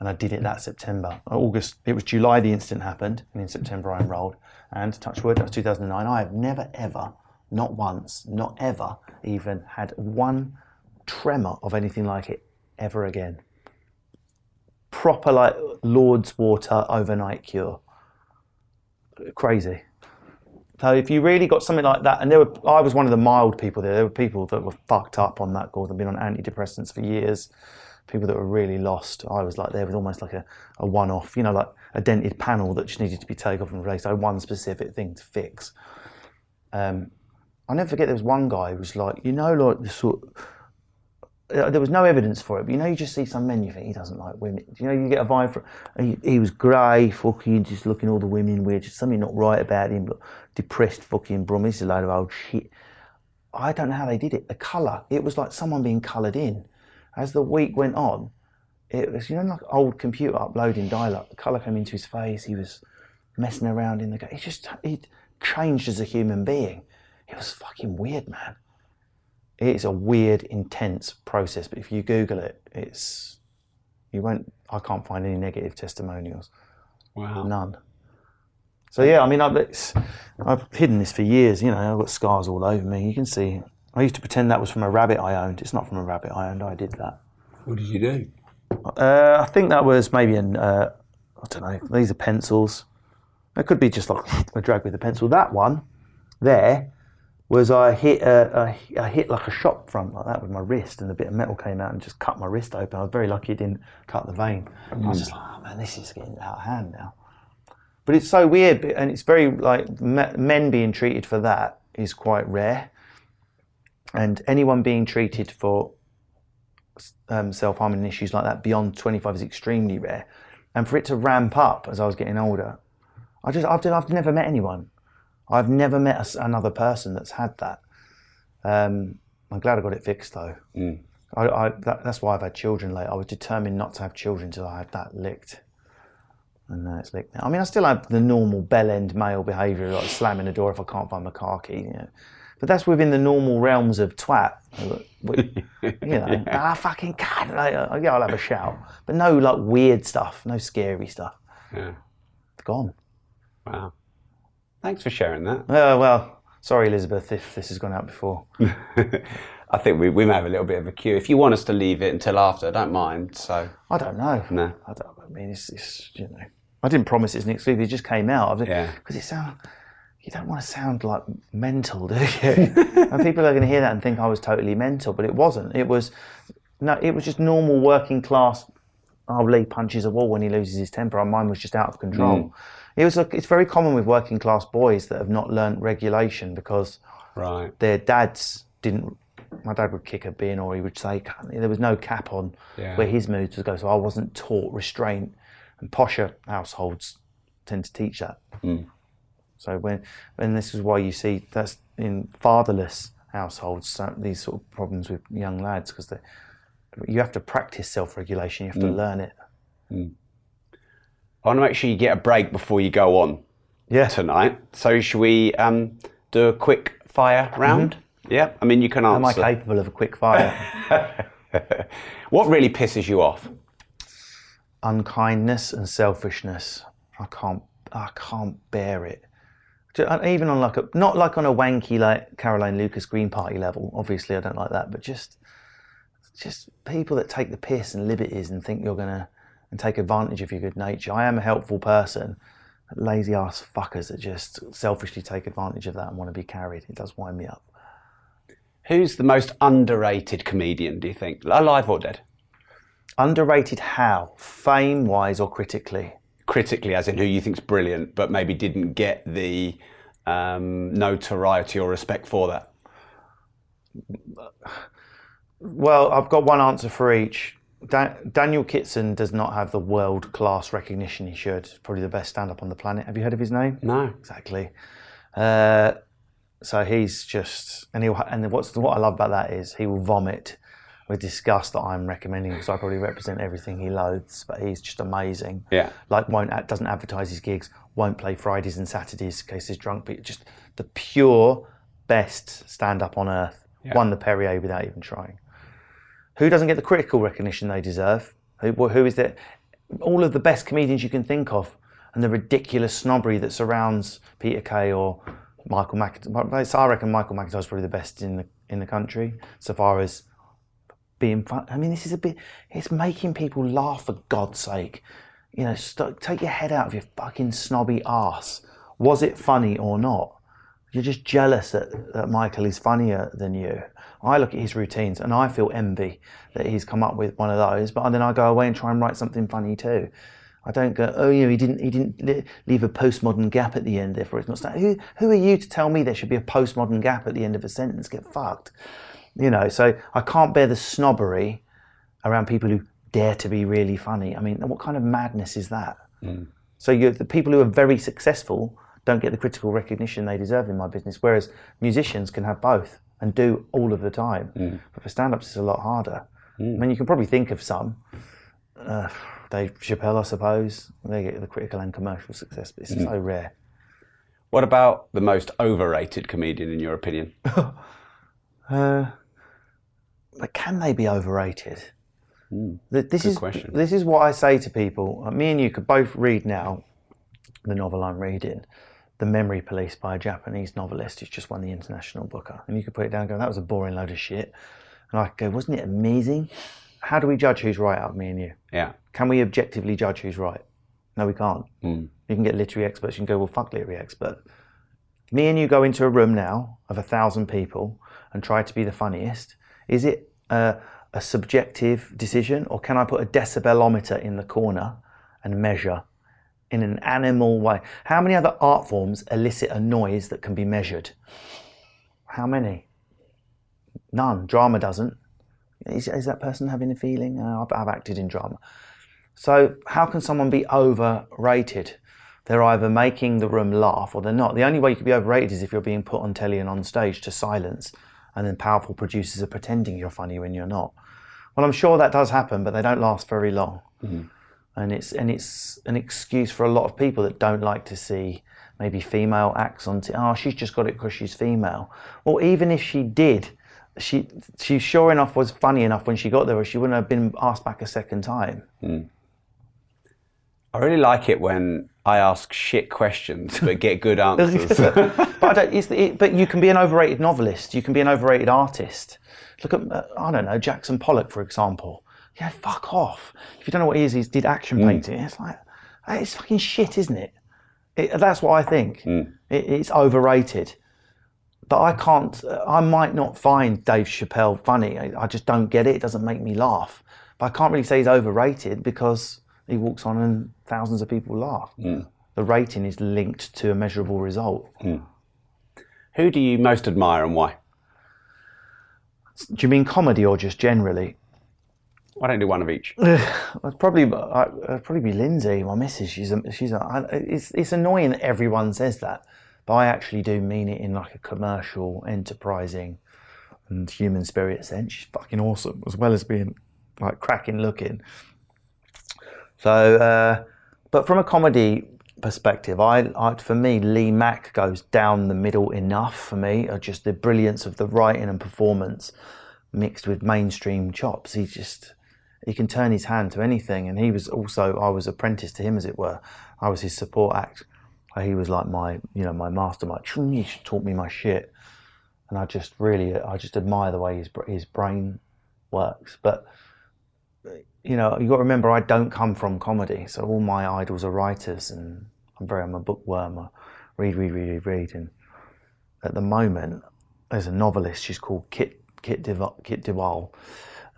And I did it that September. August, it was July the incident happened, and in September I enrolled. And touch wood, that was 2009. I have never ever not once, not ever, even had one tremor of anything like it ever again. Proper like Lourdes water overnight cure. Crazy. So if you really got something like that, and there were, I was one of the mild people there. There were people that were fucked up on that course. I've been on antidepressants for years, people that were really lost. I was like there with almost like a, a one off, you know, like a dented panel that just needed to be taken off and replaced. I had one specific thing to fix. Um, I'll never forget there was one guy who was like, you know, like the sort uh, there was no evidence for it, but you know, you just see some men, you think he doesn't like women. You know, you get a vibe from. He, he was grey, fucking, just looking all the women weird. Just something not right about him. But depressed, fucking brum. He's a load of old shit. I don't know how they did it. The colour, it was like someone being coloured in. As the week went on, it was you know like old computer uploading dial-up. The colour came into his face. He was messing around in the. game. He just he changed as a human being. It was fucking weird, man it's a weird, intense process. But if you Google it, it's you won't. I can't find any negative testimonials. Wow. None. So yeah, I mean, I've, I've hidden this for years. You know, I've got scars all over me. You can see. I used to pretend that was from a rabbit I owned. It's not from a rabbit I owned. I did that. What did you do? Uh, I think that was maybe an. Uh, I don't know. These are pencils. It could be just like a drag with a pencil. That one there was I hit a, a, I hit like a shop front like that with my wrist, and a bit of metal came out and just cut my wrist open. I was very lucky it didn't cut the vein. Mm. I was just like, oh man, this is getting out of hand now. But it's so weird, and it's very like men being treated for that is quite rare, and anyone being treated for um, self harming issues like that beyond 25 is extremely rare. And for it to ramp up as I was getting older, I just I've, I've never met anyone I've never met a, another person that's had that. Um, I'm glad I got it fixed though. Mm. I, I, that, that's why I've had children late. I was determined not to have children until I had that licked. And now it's licked now. I mean, I still have the normal bell end male behaviour, like slamming the door if I can't find my car key. You know. But that's within the normal realms of twat. you know, ah, fucking God. Like, uh, yeah, I'll have a shout. But no, like, weird stuff, no scary stuff. Yeah. It's gone. Wow. Thanks for sharing that. Uh, well, sorry, Elizabeth, if this has gone out before. I think we, we may have a little bit of a queue. If you want us to leave it until after, I don't mind. So I don't know. No, I don't. I mean, it's, it's you know, I didn't promise it's an exclusive. It just came out. Yeah. Because it sounds. You don't want to sound like mental, do you? and people are going to hear that and think I was totally mental, but it wasn't. It was no. It was just normal working class. Oh, Lee punches a wall when he loses his temper. And mine was just out of control. Mm. It was. It's very common with working class boys that have not learnt regulation because right. their dads didn't. My dad would kick a bin, or he would say there was no cap on yeah. where his moods would go. So I wasn't taught restraint, and posher households tend to teach that. Mm. So when, and this is why you see that's in fatherless households these sort of problems with young lads because you have to practice self-regulation. You have to mm. learn it. Mm. I want to make sure you get a break before you go on yeah. tonight. So should we um, do a quick fire round? Mm-hmm. Yeah, I mean you can answer. Am I capable of a quick fire? what really pisses you off? Unkindness and selfishness. I can't. I can't bear it. Uh, even on like a not like on a wanky like Caroline Lucas Green Party level. Obviously, I don't like that. But just just people that take the piss and liberties and think you're gonna and take advantage of your good nature. I am a helpful person. Lazy ass fuckers that just selfishly take advantage of that and want to be carried. It does wind me up. Who's the most underrated comedian, do you think? Alive or dead? Underrated how? Fame wise or critically? Critically, as in who you think's brilliant, but maybe didn't get the um, notoriety or respect for that? Well, I've got one answer for each. Daniel Kitson does not have the world class recognition he should. Probably the best stand up on the planet. Have you heard of his name? No. Exactly. Uh, so he's just, and he and what's what I love about that is he will vomit with disgust that I'm recommending because I probably represent everything he loathes. But he's just amazing. Yeah. Like won't doesn't advertise his gigs, won't play Fridays and Saturdays in case he's drunk. But just the pure best stand up on earth. Yeah. Won the Perrier without even trying. Who doesn't get the critical recognition they deserve? Who, who is it? All of the best comedians you can think of, and the ridiculous snobbery that surrounds Peter Kay or Michael McIntyre. So I reckon Michael McIntyre is probably the best in the in the country so far as being fun. I mean, this is a bit. It's making people laugh for God's sake. You know, st- take your head out of your fucking snobby ass. Was it funny or not? You're just jealous that, that Michael is funnier than you. I look at his routines and I feel envy that he's come up with one of those, but then I go away and try and write something funny too. I don't go, oh you know, he didn't he didn't leave a postmodern gap at the end, therefore it's not. Who who are you to tell me there should be a postmodern gap at the end of a sentence? Get fucked, you know. So I can't bear the snobbery around people who dare to be really funny. I mean, what kind of madness is that? Mm. So the people who are very successful don't get the critical recognition they deserve in my business, whereas musicians can have both and do all of the time. Mm. But for stand-ups, it's a lot harder. Mm. I mean, you can probably think of some. Uh, Dave Chappelle, I suppose. They get the critical and commercial success, but it's mm. so rare. What about the most overrated comedian, in your opinion? uh, but can they be overrated? Mm. This is question. this is what I say to people. Me and you could both read now the novel I'm reading, The Memory Police by a Japanese novelist who's just won the International Booker, and you could put it down and go, "That was a boring load of shit," and I could go, "Wasn't it amazing?" how do we judge who's right out of me and you? Yeah. Can we objectively judge who's right? No, we can't. Mm. You can get literary experts. You can go, well, fuck literary expert. Me and you go into a room now of a thousand people and try to be the funniest. Is it a, a subjective decision, or can I put a decibelometer in the corner and measure in an animal way? How many other art forms elicit a noise that can be measured? How many? None. Drama doesn't. Is, is that person having a feeling? Uh, I've, I've acted in drama. So, how can someone be overrated? They're either making the room laugh or they're not. The only way you can be overrated is if you're being put on telly and on stage to silence, and then powerful producers are pretending you're funny when you're not. Well, I'm sure that does happen, but they don't last very long. Mm-hmm. And it's and it's an excuse for a lot of people that don't like to see maybe female acts on. T- oh, she's just got it because she's female. Well, even if she did, she she sure enough was funny enough when she got there, or she wouldn't have been asked back a second time. Mm. I really like it when I ask shit questions but get good answers. but, it, but you can be an overrated novelist. You can be an overrated artist. Look at uh, I don't know Jackson Pollock for example. Yeah, fuck off. If you don't know what he is, he did action mm. painting. It's like it's fucking shit, isn't it? it that's what I think. Mm. It, it's overrated but I can't. I might not find Dave Chappelle funny. I, I, just don't get it. It doesn't make me laugh. But I can't really say he's overrated because he walks on and thousands of people laugh. Mm. The rating is linked to a measurable result. Mm. Who do you most admire and why? Do you mean comedy or just generally? Why don't do one of each? I'd probably, I'd probably be Lindsay, my missus. She's a, she's a, it's, it's annoying that everyone says that but I actually do mean it in like a commercial, enterprising, and human spirit sense. She's fucking awesome, as well as being like cracking looking. So, uh, but from a comedy perspective, I, I, for me, Lee Mack goes down the middle enough for me. Just the brilliance of the writing and performance mixed with mainstream chops. He just he can turn his hand to anything, and he was also I was apprenticed to him, as it were. I was his support act he was like my, you know, my mastermind. He taught me my shit, and I just really, I just admire the way his his brain works. But you know, you got to remember, I don't come from comedy, so all my idols are writers, and I'm very, I'm a bookworm. I read, read, read, read, read, and at the moment, there's a novelist. She's called Kit Kit Deval. Kit de Waal.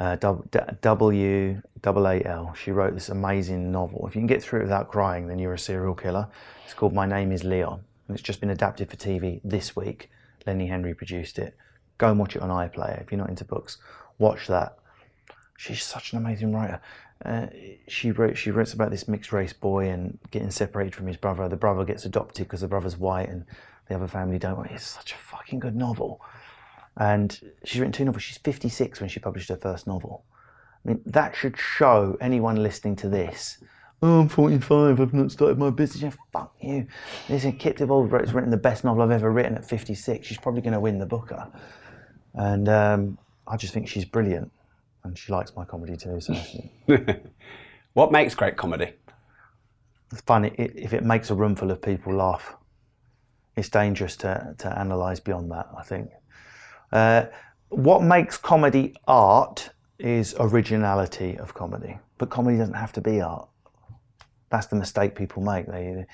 Uh, w double A L. She wrote this amazing novel. If you can get through it without crying, then you're a serial killer. It's called My Name is Leon, and it's just been adapted for TV this week. Lenny Henry produced it. Go and watch it on iPlayer. If you're not into books, watch that. She's such an amazing writer. Uh, she wrote she writes about this mixed race boy and getting separated from his brother. The brother gets adopted because the brother's white and the other family don't. It's such a fucking good novel. And she's written two novels. She's 56 when she published her first novel. I mean, that should show anyone listening to this oh, I'm 45, I've not started my business yet. Fuck you. Listen, Kit de Waal has written the best novel I've ever written at 56. She's probably going to win the Booker. And um, I just think she's brilliant. And she likes my comedy too. So. what makes great comedy? It's funny if it makes a room full of people laugh. It's dangerous to, to analyse beyond that, I think. Uh, what makes comedy art is originality of comedy. But comedy doesn't have to be art. That's the mistake people make. They,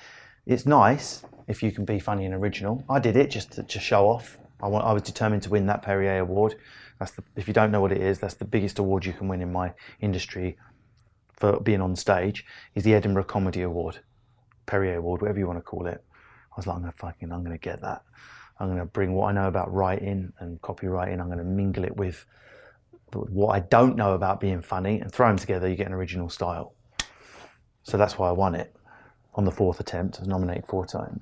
it's nice, if you can be funny and original. I did it just to, to show off. I, want, I was determined to win that Perrier Award. That's the, if you don't know what it is, that's the biggest award you can win in my industry for being on stage. Is the Edinburgh Comedy Award, Perrier Award, whatever you want to call it. I was like, I'm gonna fucking, I'm gonna get that. I'm gonna bring what I know about writing and copywriting. I'm gonna mingle it with what I don't know about being funny and throw them together. You get an original style. So that's why I won it on the fourth attempt. I was nominated four times.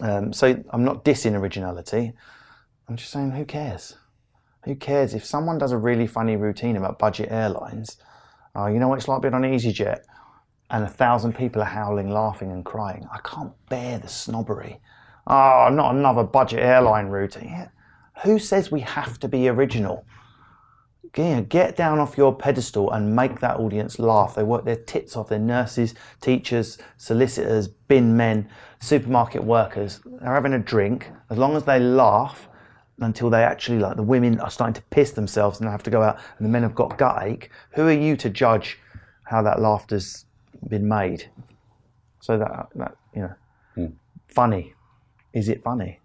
Um, so I'm not dissing originality. I'm just saying, who cares? Who cares if someone does a really funny routine about budget airlines? Uh, you know what it's like being on EasyJet, and a thousand people are howling, laughing, and crying. I can't bear the snobbery. Oh, not another budget airline routine. Who says we have to be original? get down off your pedestal and make that audience laugh. They work their tits off. They're nurses, teachers, solicitors, bin men, supermarket workers. They're having a drink. As long as they laugh until they actually, like the women are starting to piss themselves and they have to go out and the men have got gut ache, who are you to judge how that laughter's been made? So that, that you know, mm. funny. Is it funny?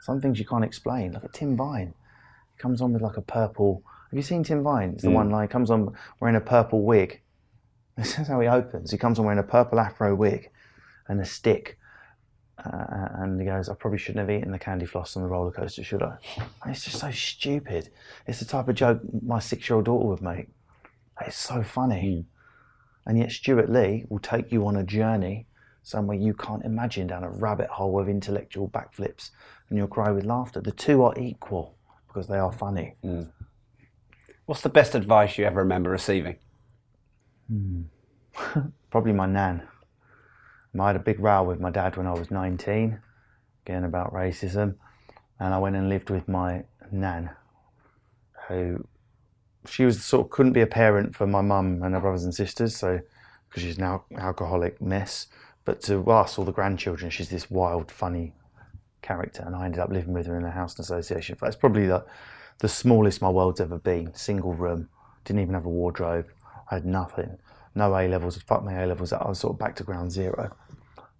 Some things you can't explain. Like a Tim Vine. He comes on with like a purple have you seen Tim Vine? It's the mm. one like comes on wearing a purple wig. This is how he opens. He comes on wearing a purple afro wig and a stick. Uh, and he goes, I probably shouldn't have eaten the candy floss on the roller coaster, should I? And it's just so stupid. It's the type of joke my six year old daughter would make. It's so funny. Mm. And yet, Stewart Lee will take you on a journey somewhere you can't imagine down a rabbit hole of intellectual backflips and you'll cry with laughter. The two are equal because they are funny. Mm. What's the best advice you ever remember receiving? Hmm. Probably my nan. I had a big row with my dad when I was 19, again about racism, and I went and lived with my nan, who she was sort of couldn't be a parent for my mum and her brothers and sisters, so because she's now alcoholic mess. But to us, all the grandchildren, she's this wild, funny character, and I ended up living with her in a housing association. That's probably the the smallest my world's ever been. Single room, didn't even have a wardrobe. I had nothing. No A levels. Fuck my A levels. I was sort of back to ground zero.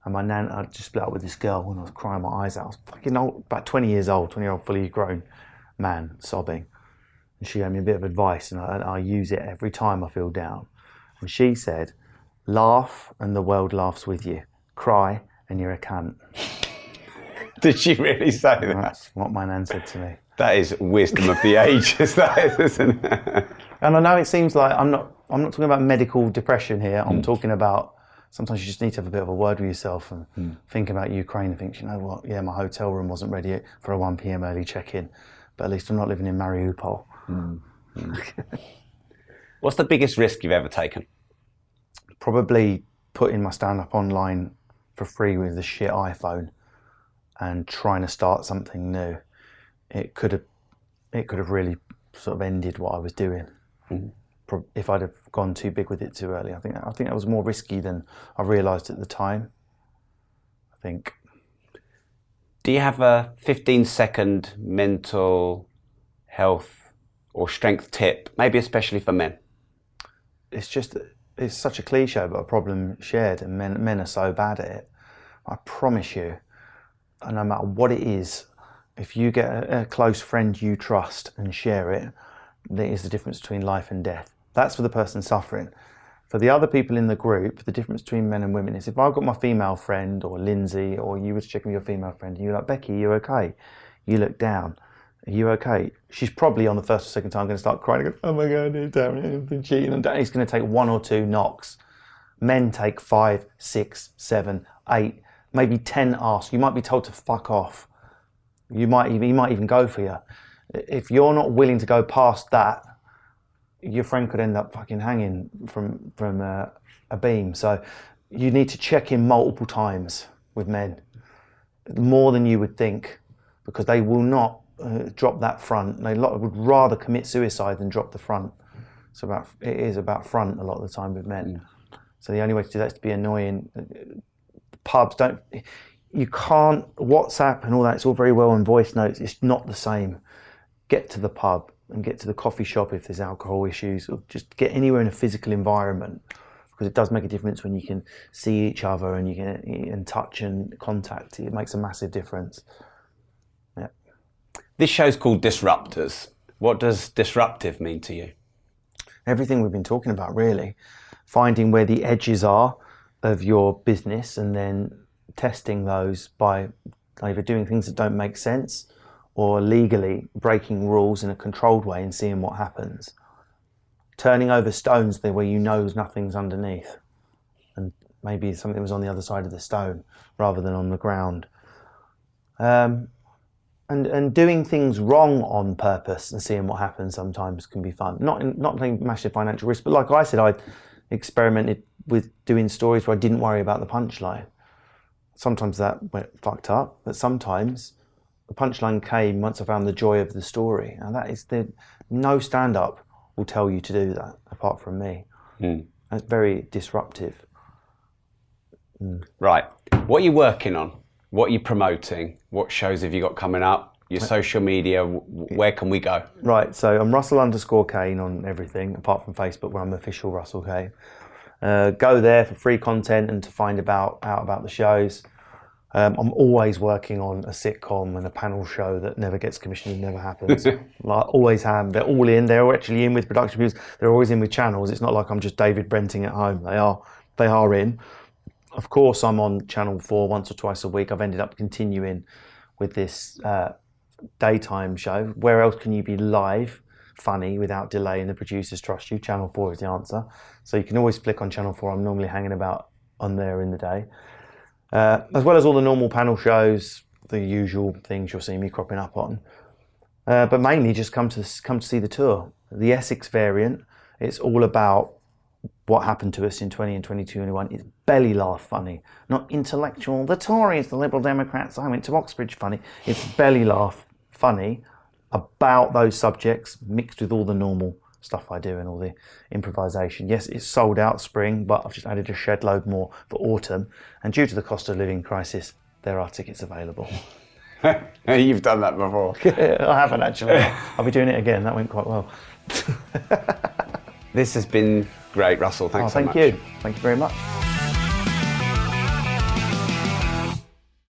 And my nan, I just split up with this girl and I was crying my eyes out. I was fucking old, about 20 years old, 20 year old fully grown man, sobbing. And she gave me a bit of advice and I, I use it every time I feel down. And she said, laugh and the world laughs with you. Cry and you're a cunt. Did she really say that? That's what my nan said to me. That is wisdom of the ages, that is, isn't it? And I know it seems like I'm not I'm not talking about medical depression here. I'm mm. talking about sometimes you just need to have a bit of a word with yourself and mm. think about Ukraine and think, you know what, yeah, my hotel room wasn't ready for a 1 p.m. early check-in, but at least I'm not living in Mariupol. Mm. What's the biggest risk you've ever taken? Probably putting my stand-up online for free with the shit iPhone and trying to start something new it could have it could have really sort of ended what I was doing. If I'd have gone too big with it too early, I think I think that was more risky than I realised at the time. I think. Do you have a 15 second mental health or strength tip, maybe especially for men? It's just it's such a cliche, but a problem shared, and men men are so bad at it. I promise you, no matter what it is, if you get a, a close friend you trust and share it, there is the difference between life and death. That's for the person suffering. For the other people in the group, the difference between men and women is if I've got my female friend or Lindsay or you was checking with your female friend, and you're like, Becky, you're okay? You look down. Are you okay? She's probably on the first or second time going to start crying. Go, oh my God, Darren, been cheating. And he's going to take one or two knocks. Men take five, six, seven, eight, maybe ten asks. You might be told to fuck off. You might even, he might even go for you. If you're not willing to go past that, your friend could end up fucking hanging from from uh, a beam. So you need to check in multiple times with men, more than you would think, because they will not uh, drop that front. They would rather commit suicide than drop the front. So about it is about front a lot of the time with men. So the only way to do that is to be annoying. Pubs don't you can't WhatsApp and all that. It's all very well on voice notes. It's not the same. Get to the pub and get to the coffee shop if there's alcohol issues, or just get anywhere in a physical environment. because it does make a difference when you can see each other and you can and touch and contact. It makes a massive difference. Yeah. This show's called Disruptors. What does disruptive mean to you? Everything we've been talking about, really. Finding where the edges are of your business and then testing those by either doing things that don't make sense or legally breaking rules in a controlled way and seeing what happens. Turning over stones there where you know nothing's underneath. And maybe something was on the other side of the stone rather than on the ground. Um, and, and doing things wrong on purpose and seeing what happens sometimes can be fun. Not in, not taking massive financial risk, but like I said, I experimented with doing stories where I didn't worry about the punchline. Sometimes that went fucked up, but sometimes the punchline came once I found the joy of the story. And that is the no stand up will tell you to do that apart from me. Mm. That's very disruptive. Mm. Right. What are you working on? What are you promoting? What shows have you got coming up? Your social media, where can we go? Right, so I'm Russell underscore Kane on everything, apart from Facebook, where I'm official Russell Kane. Uh, go there for free content and to find about out about the shows. Um, I'm always working on a sitcom and a panel show that never gets commissioned, and never happens. like, always have. They're all in. They're actually in with production views. They're always in with channels. It's not like I'm just David Brenting at home. They are. They are in. Of course, I'm on Channel Four once or twice a week. I've ended up continuing with this uh, daytime show. Where else can you be live, funny, without delay, and the producers trust you? Channel Four is the answer. So you can always flick on Channel Four. I'm normally hanging about on there in the day uh, as well as all the normal panel shows, the usual things you'll see me cropping up on. Uh, but mainly just come to come to see the tour. The Essex variant. It's all about what happened to us in 20 and 22 It's belly laugh funny, not intellectual. The Tories, the Liberal Democrats. I went to Oxbridge funny. It's belly laugh funny about those subjects mixed with all the normal stuff I do and all the improvisation. Yes, it's sold out spring, but I've just added a shed load more for autumn. And due to the cost of living crisis, there are tickets available. You've done that before. I haven't actually. I'll be doing it again. That went quite well. this has been great, Russell. Thanks oh, thank so much. you. Thank you very much.